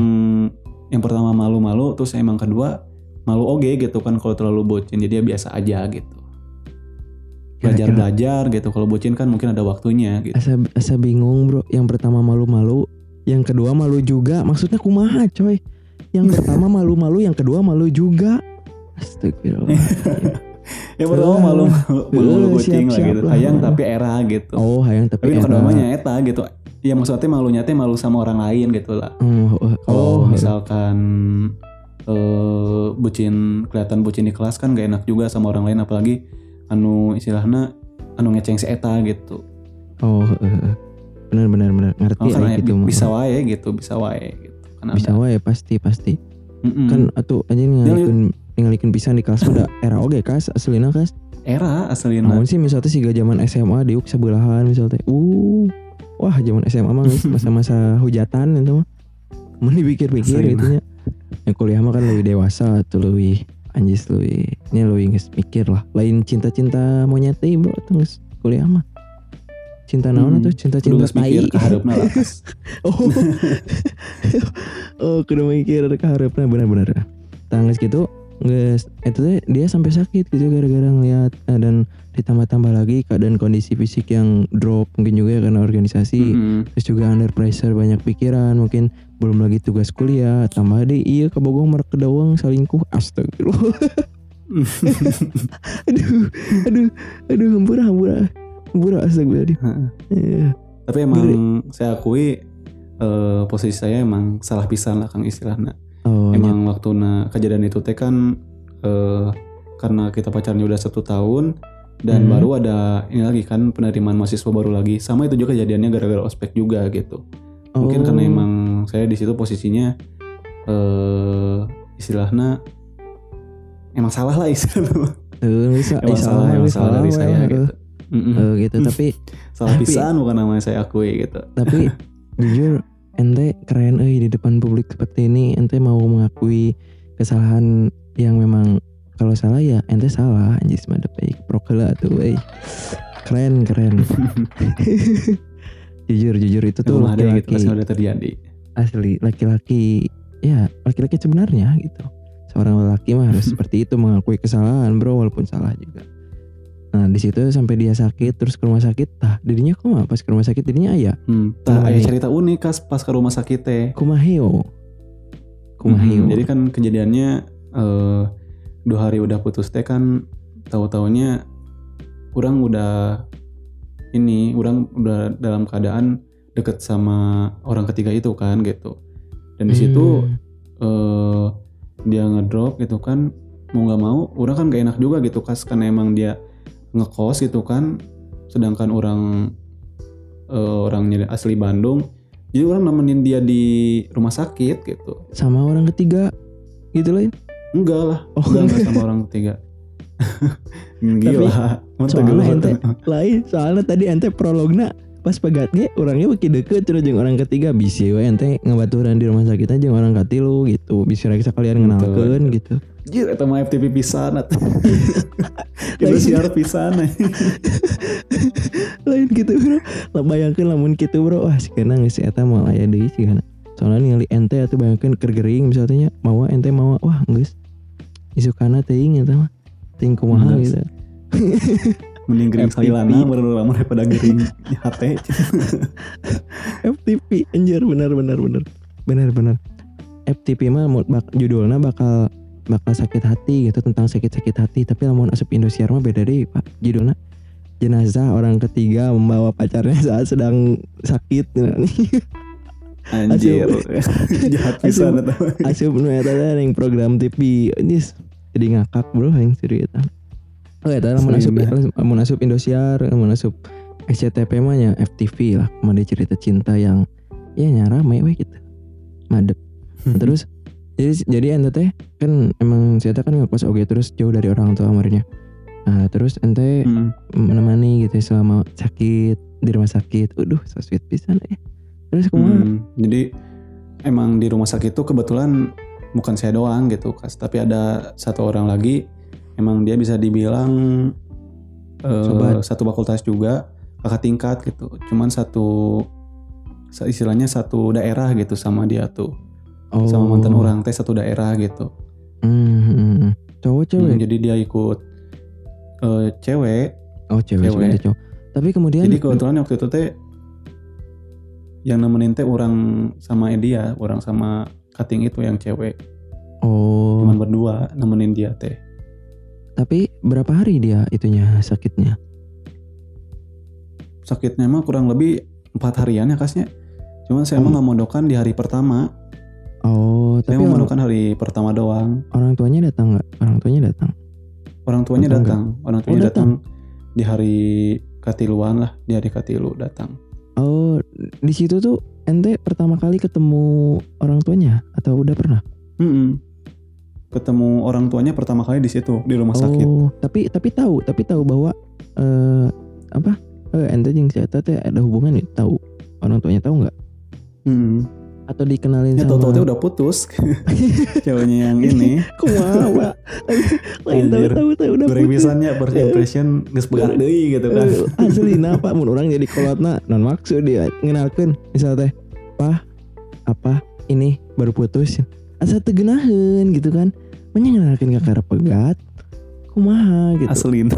yang pertama malu-malu terus emang kedua malu oge gitu kan kalau terlalu bucin jadi ya biasa aja gitu. Belajar belajar gitu. Kalau bucin kan mungkin ada waktunya gitu. Asa asa bingung bro. Yang pertama malu-malu yang kedua malu juga. Maksudnya kumaha coy? Yang pertama malu-malu yang kedua malu juga astagfirullah *laughs* yang pertama malu malu malu eh, bucin lah gitu. lah. hayang tapi era gitu. Oh hayang tapi tapi era. namanya eta gitu. Ya maksudnya malunya teh malu sama orang lain gitu lah. Oh, oh, oh, misalkan eh bucin kelihatan bucin di kelas kan gak enak juga sama orang lain. Apalagi anu istilahnya anu ngeceng si eta gitu. Oh eh, eh. benar benar benar ngerti Oh, aya gitu bisa wae gitu bisa wae gitu. Kan bisa wae pasti pasti. Mm-mm. kan atau aja ngalikeun ngalikeun pisan di kelas udah era oge kas? Aslina kas? Era aslinya namun sih misalnya sih zaman SMA diuk sebelahan misalnya uh wah zaman SMA mah masa-masa hujatan itu mah. Mun dipikir-pikir gitu nya yang kuliah mah kan lebih dewasa tuh lebih anjis lebih ini lebih geus mikir lah. Lain cinta-cinta monyet teh bro geus kuliah mah. Cinta naon Hmm, Kudu cinta-cinta tai? ke hareupeuna lah kas. *laughs* oh. *laughs* Oh kudu mikir ke hareupeuna bener-bener tangis gitu Nges, itu teh dia sampai sakit gitu gara-gara ngeliat eh, dan ditambah-tambah lagi keadaan kondisi fisik yang drop mungkin juga ya karena organisasi Mm-mm. terus juga under pressure banyak pikiran mungkin belum lagi tugas kuliah tambah deh iya kebogong merek kedawang selingkuh astagfirullah *laughs* aduh aduh aduh hampura hampura hampura astagfirullah. Iya. Tapi emang saya akui eh, posisi saya emang salah pisan lah Kang istilahnya. Oh iya. emang waktu na kejadian itu teh kan eh, karena kita pacarnya udah satu tahun dan Mhm. baru ada ini lagi kan penerimaan mahasiswa baru lagi. Sama itu juga kejadiannya gara-gara ospek juga gitu. Mungkin Oh. karena emang saya di situ posisinya eh istilahnya emang salah lah istilahnya. Bisa, emang salah emang salah dari saya gitu. eh, gitu. Tapi *laughs* salah pisan bukan namanya saya akui gitu. tapi *laughs* jujur ente keren eh di depan publik seperti ini. Ente mau mengakui kesalahan yang memang kalau salah ya ente salah. Anjis mah baik prokela tuh eh keren keren. *laughs* Jujur jujur itu tuh gitu laki-laki terjadi asli laki-laki ya laki-laki sebenarnya gitu. Seorang lelaki mah harus *laughs* seperti itu mengakui kesalahan bro walaupun salah juga nah di situ sampai dia sakit terus ke rumah sakit tah dirinya kok pas ke rumah sakit dirinya ayah hmm. Tah, Mulai. aya cerita unik kas pas ke rumah sakit teh kumaheo kumaheo Mhm, Jadi kan kejadiannya eh, dua hari udah putus teh kan tahu-taunya orang udah ini orang udah dalam keadaan deket sama orang ketiga itu kan gitu. Dan di situ Hmm. eh, dia ngedrop gitu kan mau nggak mau orang kan gak enak juga gitu kas karena emang dia ngekos gitu kan. Sedangkan orang eh, orangnya asli Bandung jadi orang nemenin dia di rumah sakit gitu. Sama orang ketiga gitu lain? Enggak lah, Oh. enggak, enggak sama orang ketiga. *laughs* Gila, mantap soalnya ente lain soalnya tadi ente prologna pas pegat ge orangnya makin deket terus jeung orang ketiga bisa we ente ngabaturan di rumah sakit aja orang katilu gitu. Bisa rek sekalian ngenalkeun gitu Jir, eta mah FTP pisan. *laughs* Itu siar pisan. *laughs* lain gitu bro. Lah bayangkeun lamun gitu bro. Wah sekarang geus eta mau aya deui sigana soalnya ningali ente atuh bayangkeun keur gering misalnya. Mawa ente mawa wah geus. Isukana teuing eta mah. Teuing kumaha gitu. *laughs* Mending gering FTP. salilana baru lama daripada gering hate. FTP anjir. Benar benar benar. Benar benar. FTP mah bak, judulnya bakal bakal sakit hati gitu tentang sakit-sakit hati. Tapi lamun asup Indosiar mah beda deh pak. Judulnya jenazah orang ketiga membawa pacarnya saat sedang sakit. *laughs* Anjir. *laughs* Jahat pisan eta. asup nu eta yang program TV ini jadi ngakak bro yang serius eta. Oh eta lamun asup lamun asup Indosiar lamun asup SCTV mah nya FTV lah. Kemarin cerita cinta yang ya nya rame we gitu. Madep. *laughs* Terus jadi jadi ente teh kan emang saya kan ngekos oke terus jauh dari orang tua amarnya nah terus ente Hmm. menemani gitu selama sakit di rumah sakit Waduh so sweet pisan eh terus kumaha Hmm, Jadi emang di rumah sakit itu kebetulan bukan saya doang gitu, Kas, tapi ada satu orang lagi emang dia bisa dibilang eh, Sobat. satu fakultas juga, kakak tingkat gitu. Cuman satu sa- istilahnya satu daerah gitu sama dia tuh. Oh Sama mantan orang teh satu daerah gitu. hmm, hmm, hmm. cowok cewek Hmm, jadi dia ikut eh, cewek. oh cewek, cewek. cewek. cowok tapi kemudian Jadi kebetulan waktu itu teh yang nemenin teh orang sama dia, orang sama cutting itu yang cewek. oh cuman berdua nemenin dia teh tapi berapa hari dia itunya sakitnya sakitnya mah kurang lebih empat harian ya kasnya cuman saya Oh. nggak mondokan di hari pertama oh tapi orang, mondokan hari pertama doang orang tuanya datang nggak orang tuanya datang orang tuanya Datang datang orang tuanya Oh, datang di hari katiluan lah di hari katilu datang Oh, di situ tuh ente pertama kali ketemu orang tuanya atau udah pernah? Mm-mm. ketemu orang tuanya pertama kali di situ di rumah sakit. Oh, tapi tapi tahu, tapi tahu bahwa eh apa? Eh ente jeung si teh ada hubungan nih, tahu. Orang tuanya tahu nggak? Hmm. Atau dikenalin Ya sama tau udah putus. *laughs* Ceweknya yang ini. Kumaha? Lain tahu tahu tahu udah Goreng putus. pisannya first impression geus begar deui gitu kan. Eh, Aslina Pak mun orang jadi kolotna non maksud dia ngenalkeun misal teh Pak apa ini baru putus asa tegenaheun gitu kan menyengalkeun ka karep pegat kumaha gitu Aslin.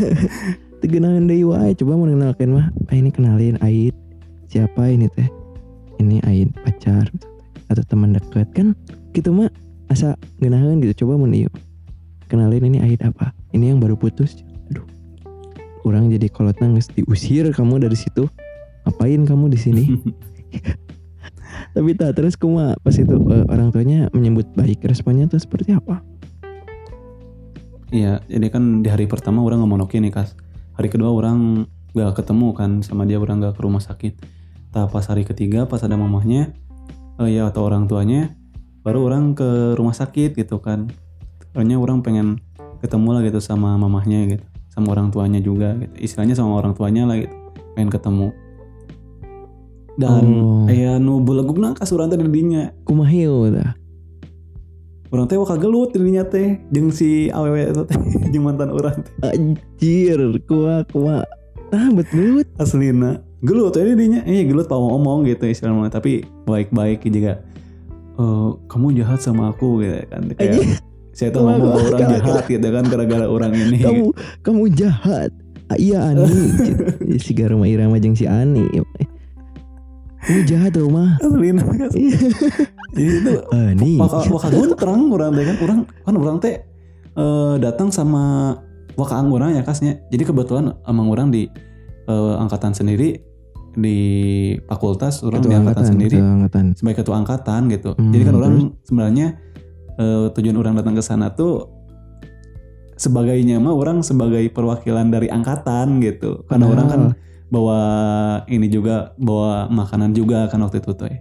*laughs* tegenahan deui wae coba mau kenalkeun mah ah, ini kenalin Aid siapa ini teh ini Aid pacar atau teman dekat kan? Gitu mah asa geunaheun gitu coba mun kenalin ini Aid apa? Ini yang baru putus. Aduh. Kurang jadi kolotna geus diusir kamu dari situ. Ngapain kamu di sini? *laughs* Tapi tak terus kuma pas itu eh, orang tuanya menyambut baik responnya tuh seperti apa? Iya, jadi kan di hari pertama orang ngomong nih kas. Hari kedua orang gak ketemu kan sama dia orang gak ke rumah sakit. Tapi pas hari ketiga pas ada mamahnya, eh, ya atau orang tuanya, baru orang ke rumah sakit gitu kan. Soalnya orang pengen ketemu lah gitu sama mamahnya gitu, sama orang tuanya juga gitu. Istilahnya sama orang tuanya lah gitu, pengen ketemu. Dan Oh. aya nu belegugna kas urang teh di dinya. kumahiu tah Urang teh waka gelut di dinya teh jeung si awewe eta teh *laughs* jeung mantan urang teh. anjir kuah kuah ah betul aslina gelut ini dinya eh gelut pak ngomong gitu istilahnya. Tapi baik-baik juga eh kamu jahat sama aku gitu kan. Kayak saya wah, ke orang jahat gitu kan gara-gara orang ini. Kamu kamu jahat. Ah, iya Ani. Gitu. si Garuma Irama jeung si Ani. Kamu jahat kan jadi itu Ani. waka waka guntrang orang teh kan. Orang kan orang teh eh, datang sama waka orang ya kasnya jadi kebetulan emang orang di eh, angkatan sendiri di fakultas orang di angkatan sendiri ketua angkatan sebagai ketua angkatan gitu. Hmm, Jadi kan orang sebenarnya eh, tujuan orang datang ke sana tuh sebagainya mah orang sebagai perwakilan dari angkatan gitu. Karena orang kan bawa ini juga bawa makanan juga kan waktu itu tuh ya.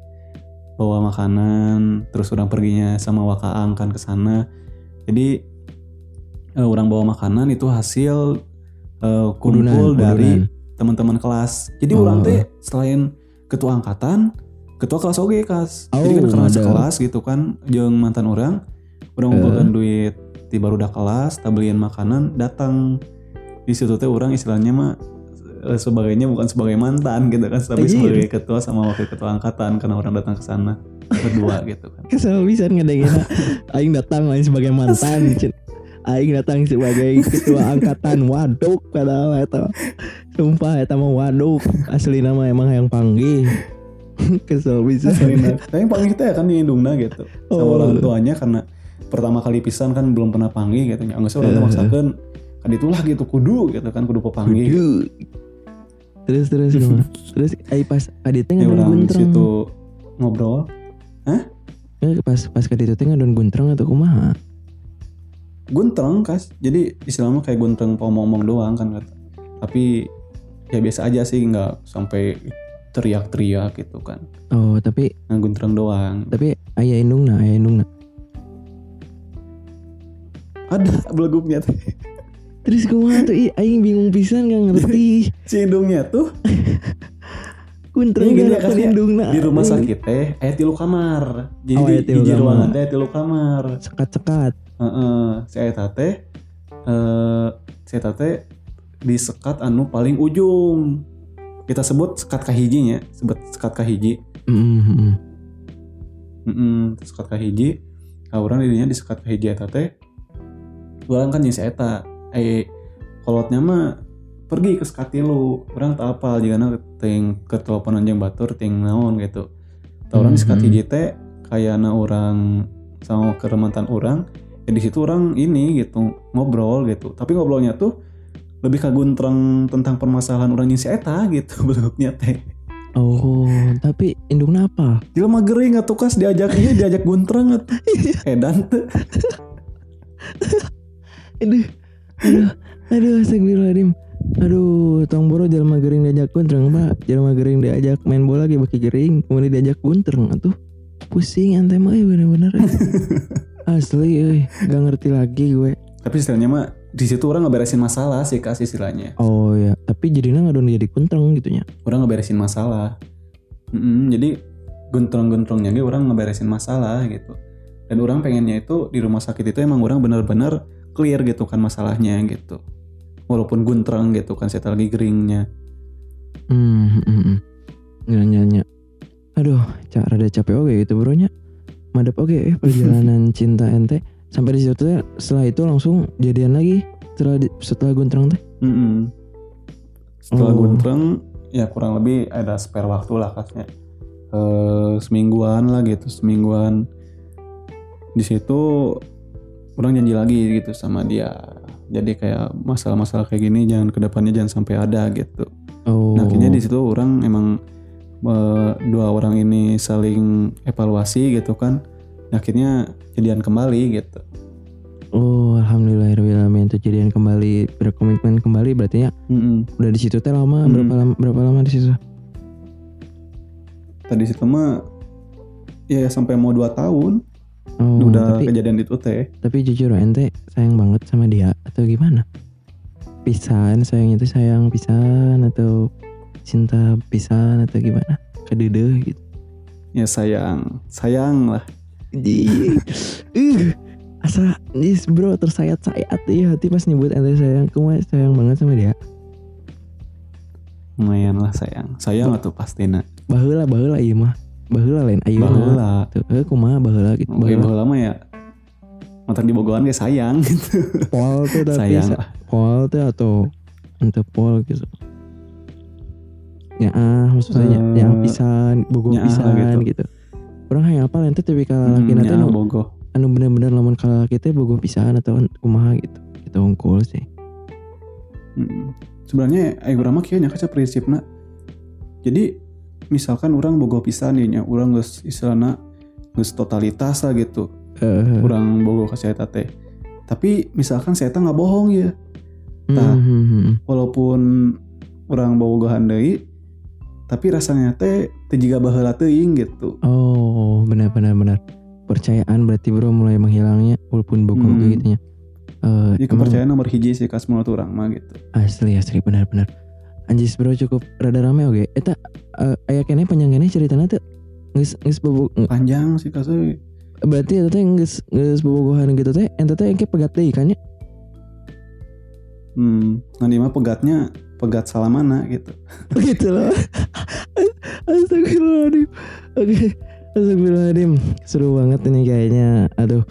Bawa makanan terus orang perginya sama Wakaang kan ke sana. Jadi eh, orang bawa makanan itu hasil eh, kumpul Kudunan, dari kudunan. Teman-teman kelas. Jadi Oh. orang teh selain ketua angkatan, ketua kelas oge kas. Jadi kan Oh, kelas ada. kelas gitu kan, jeung mantan orang, orang ngumpulkan duit di barudak kelas, tabelian makanan, datang di situ teh orang istilahnya mah eh, sebagainya bukan sebagai mantan gitu kan, tapi Anjir. sebagai ketua sama wakil ketua angkatan karena orang datang ke sana berdua *laughs* gitu kan. kesel bisa ngedengin *laughs* aing datang lain sebagai mantan aing datang sebagai ketua angkatan waduk padahal eta sumpah eta mah waduk asli nama emang yang panggil *laughs* kesel bisa. Tapi yang panggil teh kan di indungna gitu. Sama Oh. orang tuanya karena pertama kali pisan kan belum pernah panggil gitu. Ya nggak sih orang tuh Eh. maksakan kan itulah gitu kudu gitu kan kudu pepanggil. Kudu. terus terus *laughs* terus ai pas kadit teh Ya ngadon guntreng situ ngobrol. Eh, pas pas kadit teh ngadon guntreng atau kumaha Guntreng kas. Jadi istilahnya kayak guntreng ngomong-ngomong doang kan kata. Tapi ya biasa aja sih nggak sampai teriak-teriak gitu kan. oh tapi Nah, guntreng doang. tapi aya indungna aya indungna Ada beleguknya teh. terus kumaha tuh aing bingung pisan gak ngerti *laughs* Si indungnya tuh gini gak kan ya, indungna di rumah sakit teh aya tilu kamar. Jadi Oh, di hiji kamar. ruangan teh tilu kamar. sekat-sekat Heeh, si eta teh eh si eta teh di sekat anu paling ujung. Kita sebut sekat kahijinya, sebut sekat kahiji. Mm-hmm. Heeh, sekat kahiji. Nah, orang dirinya di sekat kahiji eta teh. Orang kan jeung eta. Eh kolotnya mah pergi ke sekat tilu. Orang tak apal jigana ting ke teleponan jeung batur ting naon gitu. Tah orang di sekat Mhm. hiji teh kayana orang sama ke mantan orang ya di situ orang ini gitu ngobrol gitu tapi ngobrolnya tuh lebih kaguntreng tentang permasalahan orang yang si eta gitu *laughs* bentuknya teh Oh, tapi indungna apa? Jelma gering atuh kas diajaknya diajak guntreng atuh. *laughs* Edan. *laughs* Aduh, aduh, aduh, astagfirullahaladzim. Aduh, tong boro jalma gering diajak guntreng, Pak. Jalma gering diajak main bola ge baki gering, kemudian diajak guntreng atuh. Pusing ente mah eh, bener-bener. Asli, euy, gak ngerti lagi gue. Tapi istilahnya mah di situ orang ngeberesin masalah sih kasih istilahnya. Oh ya, tapi jadinya nggak jadi kuntreng gitunya. Orang ngeberesin masalah. Mm-mm, jadi guntrong-guntrongnya ge orang ngeberesin masalah gitu. Dan orang pengennya itu di rumah sakit itu emang orang benar-benar clear gitu kan masalahnya gitu. Walaupun guntreng gitu kan saya lagi geringnya. Hmm, hmm, hmm. Nanya-nanya. Aduh, cak rada capek oke gitu bronya. Madep oke eh perjalanan *laughs* cinta ente sampai di situ teh setelah itu langsung jadian lagi setelah di- setelah guntreng teh. Mm-mm. Setelah Oh. ya kurang lebih ada spare waktu lah kasnya. Eh, semingguan lah gitu, semingguan. Di situ orang janji lagi gitu sama dia. Jadi kayak masalah-masalah kayak gini jangan ke depannya jangan sampai ada gitu. Oh. Nah akhirnya di situ orang emang eh, dua orang ini saling evaluasi gitu kan. Akhirnya jadian kembali gitu. Oh, alhamdulillahirobbilalamin itu jadian kembali berkomitmen kembali berarti ya Mm-mm. udah di situ teh lama Hmm. berapa lama berapa lama di situ? Tadi situ mah ya sampai mau dua tahun Oh, udah tapi kejadian itu teh. tapi jujur ente sayang banget sama dia atau gimana? Pisahan sayang itu sayang pisahan atau cinta pisahan atau gimana? Kedede gitu. Ya sayang, sayang lah. Ih, uh, asa nis bro tersayat-sayat ya hati pas nyebut ente sayang kamu sayang banget sama dia Lumayan lah sayang. Sayang atuh pastinya. baheula baheula iya mah baheula lain ayeuna Baheula. tuh eh kumaha baheula gitu baheula baheula mah ya mantan di Bogohan kayak sayang *laughs* gitu. pol tuh tapi sayang sa- pol tuh atau ente pol gitu ya ah maksudnya Eh, ya pisan bogo nya ah pisan gitu. gitu. Orang hayang apa ente tapi kalau laki Hmm, nanti ya, anu, Bogo. anu bener-bener lamun kalau kita bogo pisan atau kumaha gitu kita unggul sih Mm. Sebenarnya ayo urang mah kieu nya kaca prinsipna. Jadi misalkan orang bogo pisan ya nya urang geus istilahna geus totalitas lah gitu. Eh, Urang bogo ka saya teh. Tapi misalkan saya nggak bohong ya. Tah. hmm, hmm, hmm. Walaupun orang bogohan deui tapi rasanya teh teu jiga baheula teuing gitu. oh benar benar benar percayaan berarti bro mulai menghilangnya walaupun bogo Hmm. gitu nya Eh, Jadi emang kepercayaan nomor hiji sih kas menurut orang mah gitu. asli asli benar benar anjis bro cukup rada rame oke eta uh, aya kene panjang kene ceritanya tuh geus geus bobo Panjang sih kas euy. berarti eta teh geus geus bobogohan gitu teh ente teh engke pegat deui kan ya Hmm, nanti mah pegatnya pegat salamana gitu. *laughs* gitu loh. Astagfirullahaladzim. Oke Astagfirullahaladzim. Seru banget ini kayaknya. Aduh.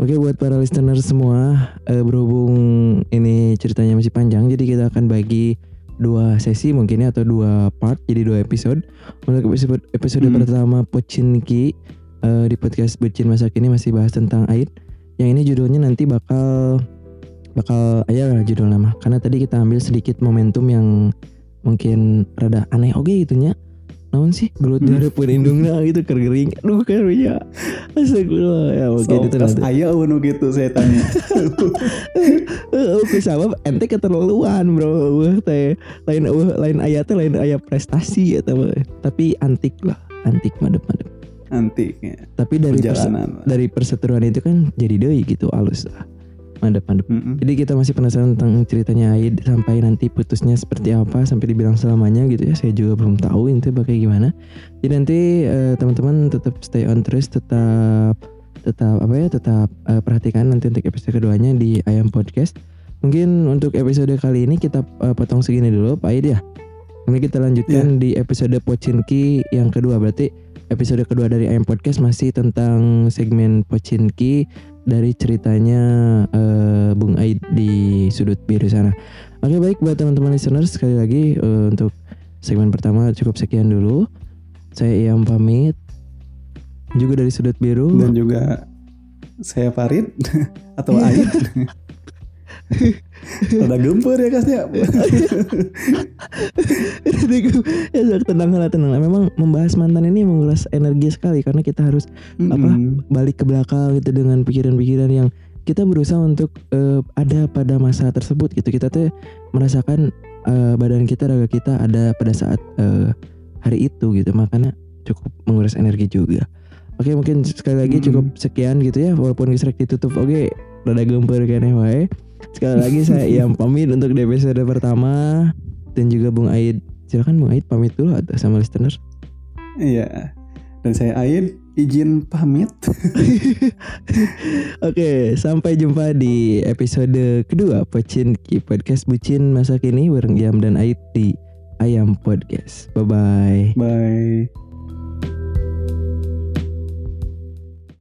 Oke buat para listener semua eh, Berhubung ini ceritanya masih panjang Jadi kita akan bagi dua sesi mungkin ya Atau dua part Jadi dua episode. Untuk episode, episode Hmm. pertama Pocinki eh, Di podcast Bucin Masa Kini masih bahas tentang Aid Yang ini judulnya nanti bakal Bakal aja lah judul nama Karena tadi kita ambil sedikit momentum yang mungkin rada aneh oke gitu nya naon sih? Gelut Hmm. di hareupeun indungna gitu keur gering aduh karunya astagfirullah. Ya oke So, itu kas nanti aya unu gitu saya tanya. *laughs* Eh, oke sabab ente keterlaluan bro. Wah, teh lain wah, lain ayat teh lain ayat prestasi ya mah. tapi antik lah. Antik madep madep Nanti ya, tapi dari perse- dari perseteruan itu kan jadi deui gitu alus lah madep madep Mm-mm. Jadi kita masih penasaran tentang ceritanya Aid sampai nanti putusnya seperti apa sampai dibilang selamanya gitu ya. Saya juga belum tahu itu bakal gimana. Jadi nanti eh, teman-teman tetap stay on terus, tetap tetap apa ya, tetap eh, perhatikan nanti untuk episode keduanya di Ayam Podcast. Mungkin untuk episode kali ini kita eh, potong segini dulu, Pak Aid ya. Nanti kita lanjutkan di episode Pocinki yang kedua. Berarti episode kedua dari Ayam Podcast masih tentang segmen Pocinki dari ceritanya eh, Bung Aid di sudut biru sana. Oke baik buat teman-teman listeners sekali lagi eh, untuk segmen pertama cukup sekian dulu. Saya Iam pamit juga dari sudut biru. Dan juga saya Farid *laughs* atau Aid. *laughs* Ada gempur ya kasnya. ya sok, tenang lah tenang lah. Memang membahas mantan ini menguras energi sekali karena kita harus Apa? Mm-mm. balik ke belakang gitu dengan pikiran-pikiran yang kita berusaha untuk eh, ada pada masa tersebut gitu kita tuh merasakan eh, badan kita raga kita ada pada saat eh, hari itu gitu makanya cukup menguras energi juga Oke mungkin sekali lagi Hmm. cukup sekian gitu ya walaupun gesrek ditutup oke rada gemper kene wae. Sekali lagi saya yang pamit untuk di episode pertama dan juga Bung Aid. Silakan Bung Aid pamit dulu atau sama listener. Iya. Dan saya Aid izin pamit. *laughs* Oke, sampai jumpa di episode kedua Pocinki Podcast Bucin masa kini bareng Iam dan Aid di Ayam Podcast. Bye bye. Bye.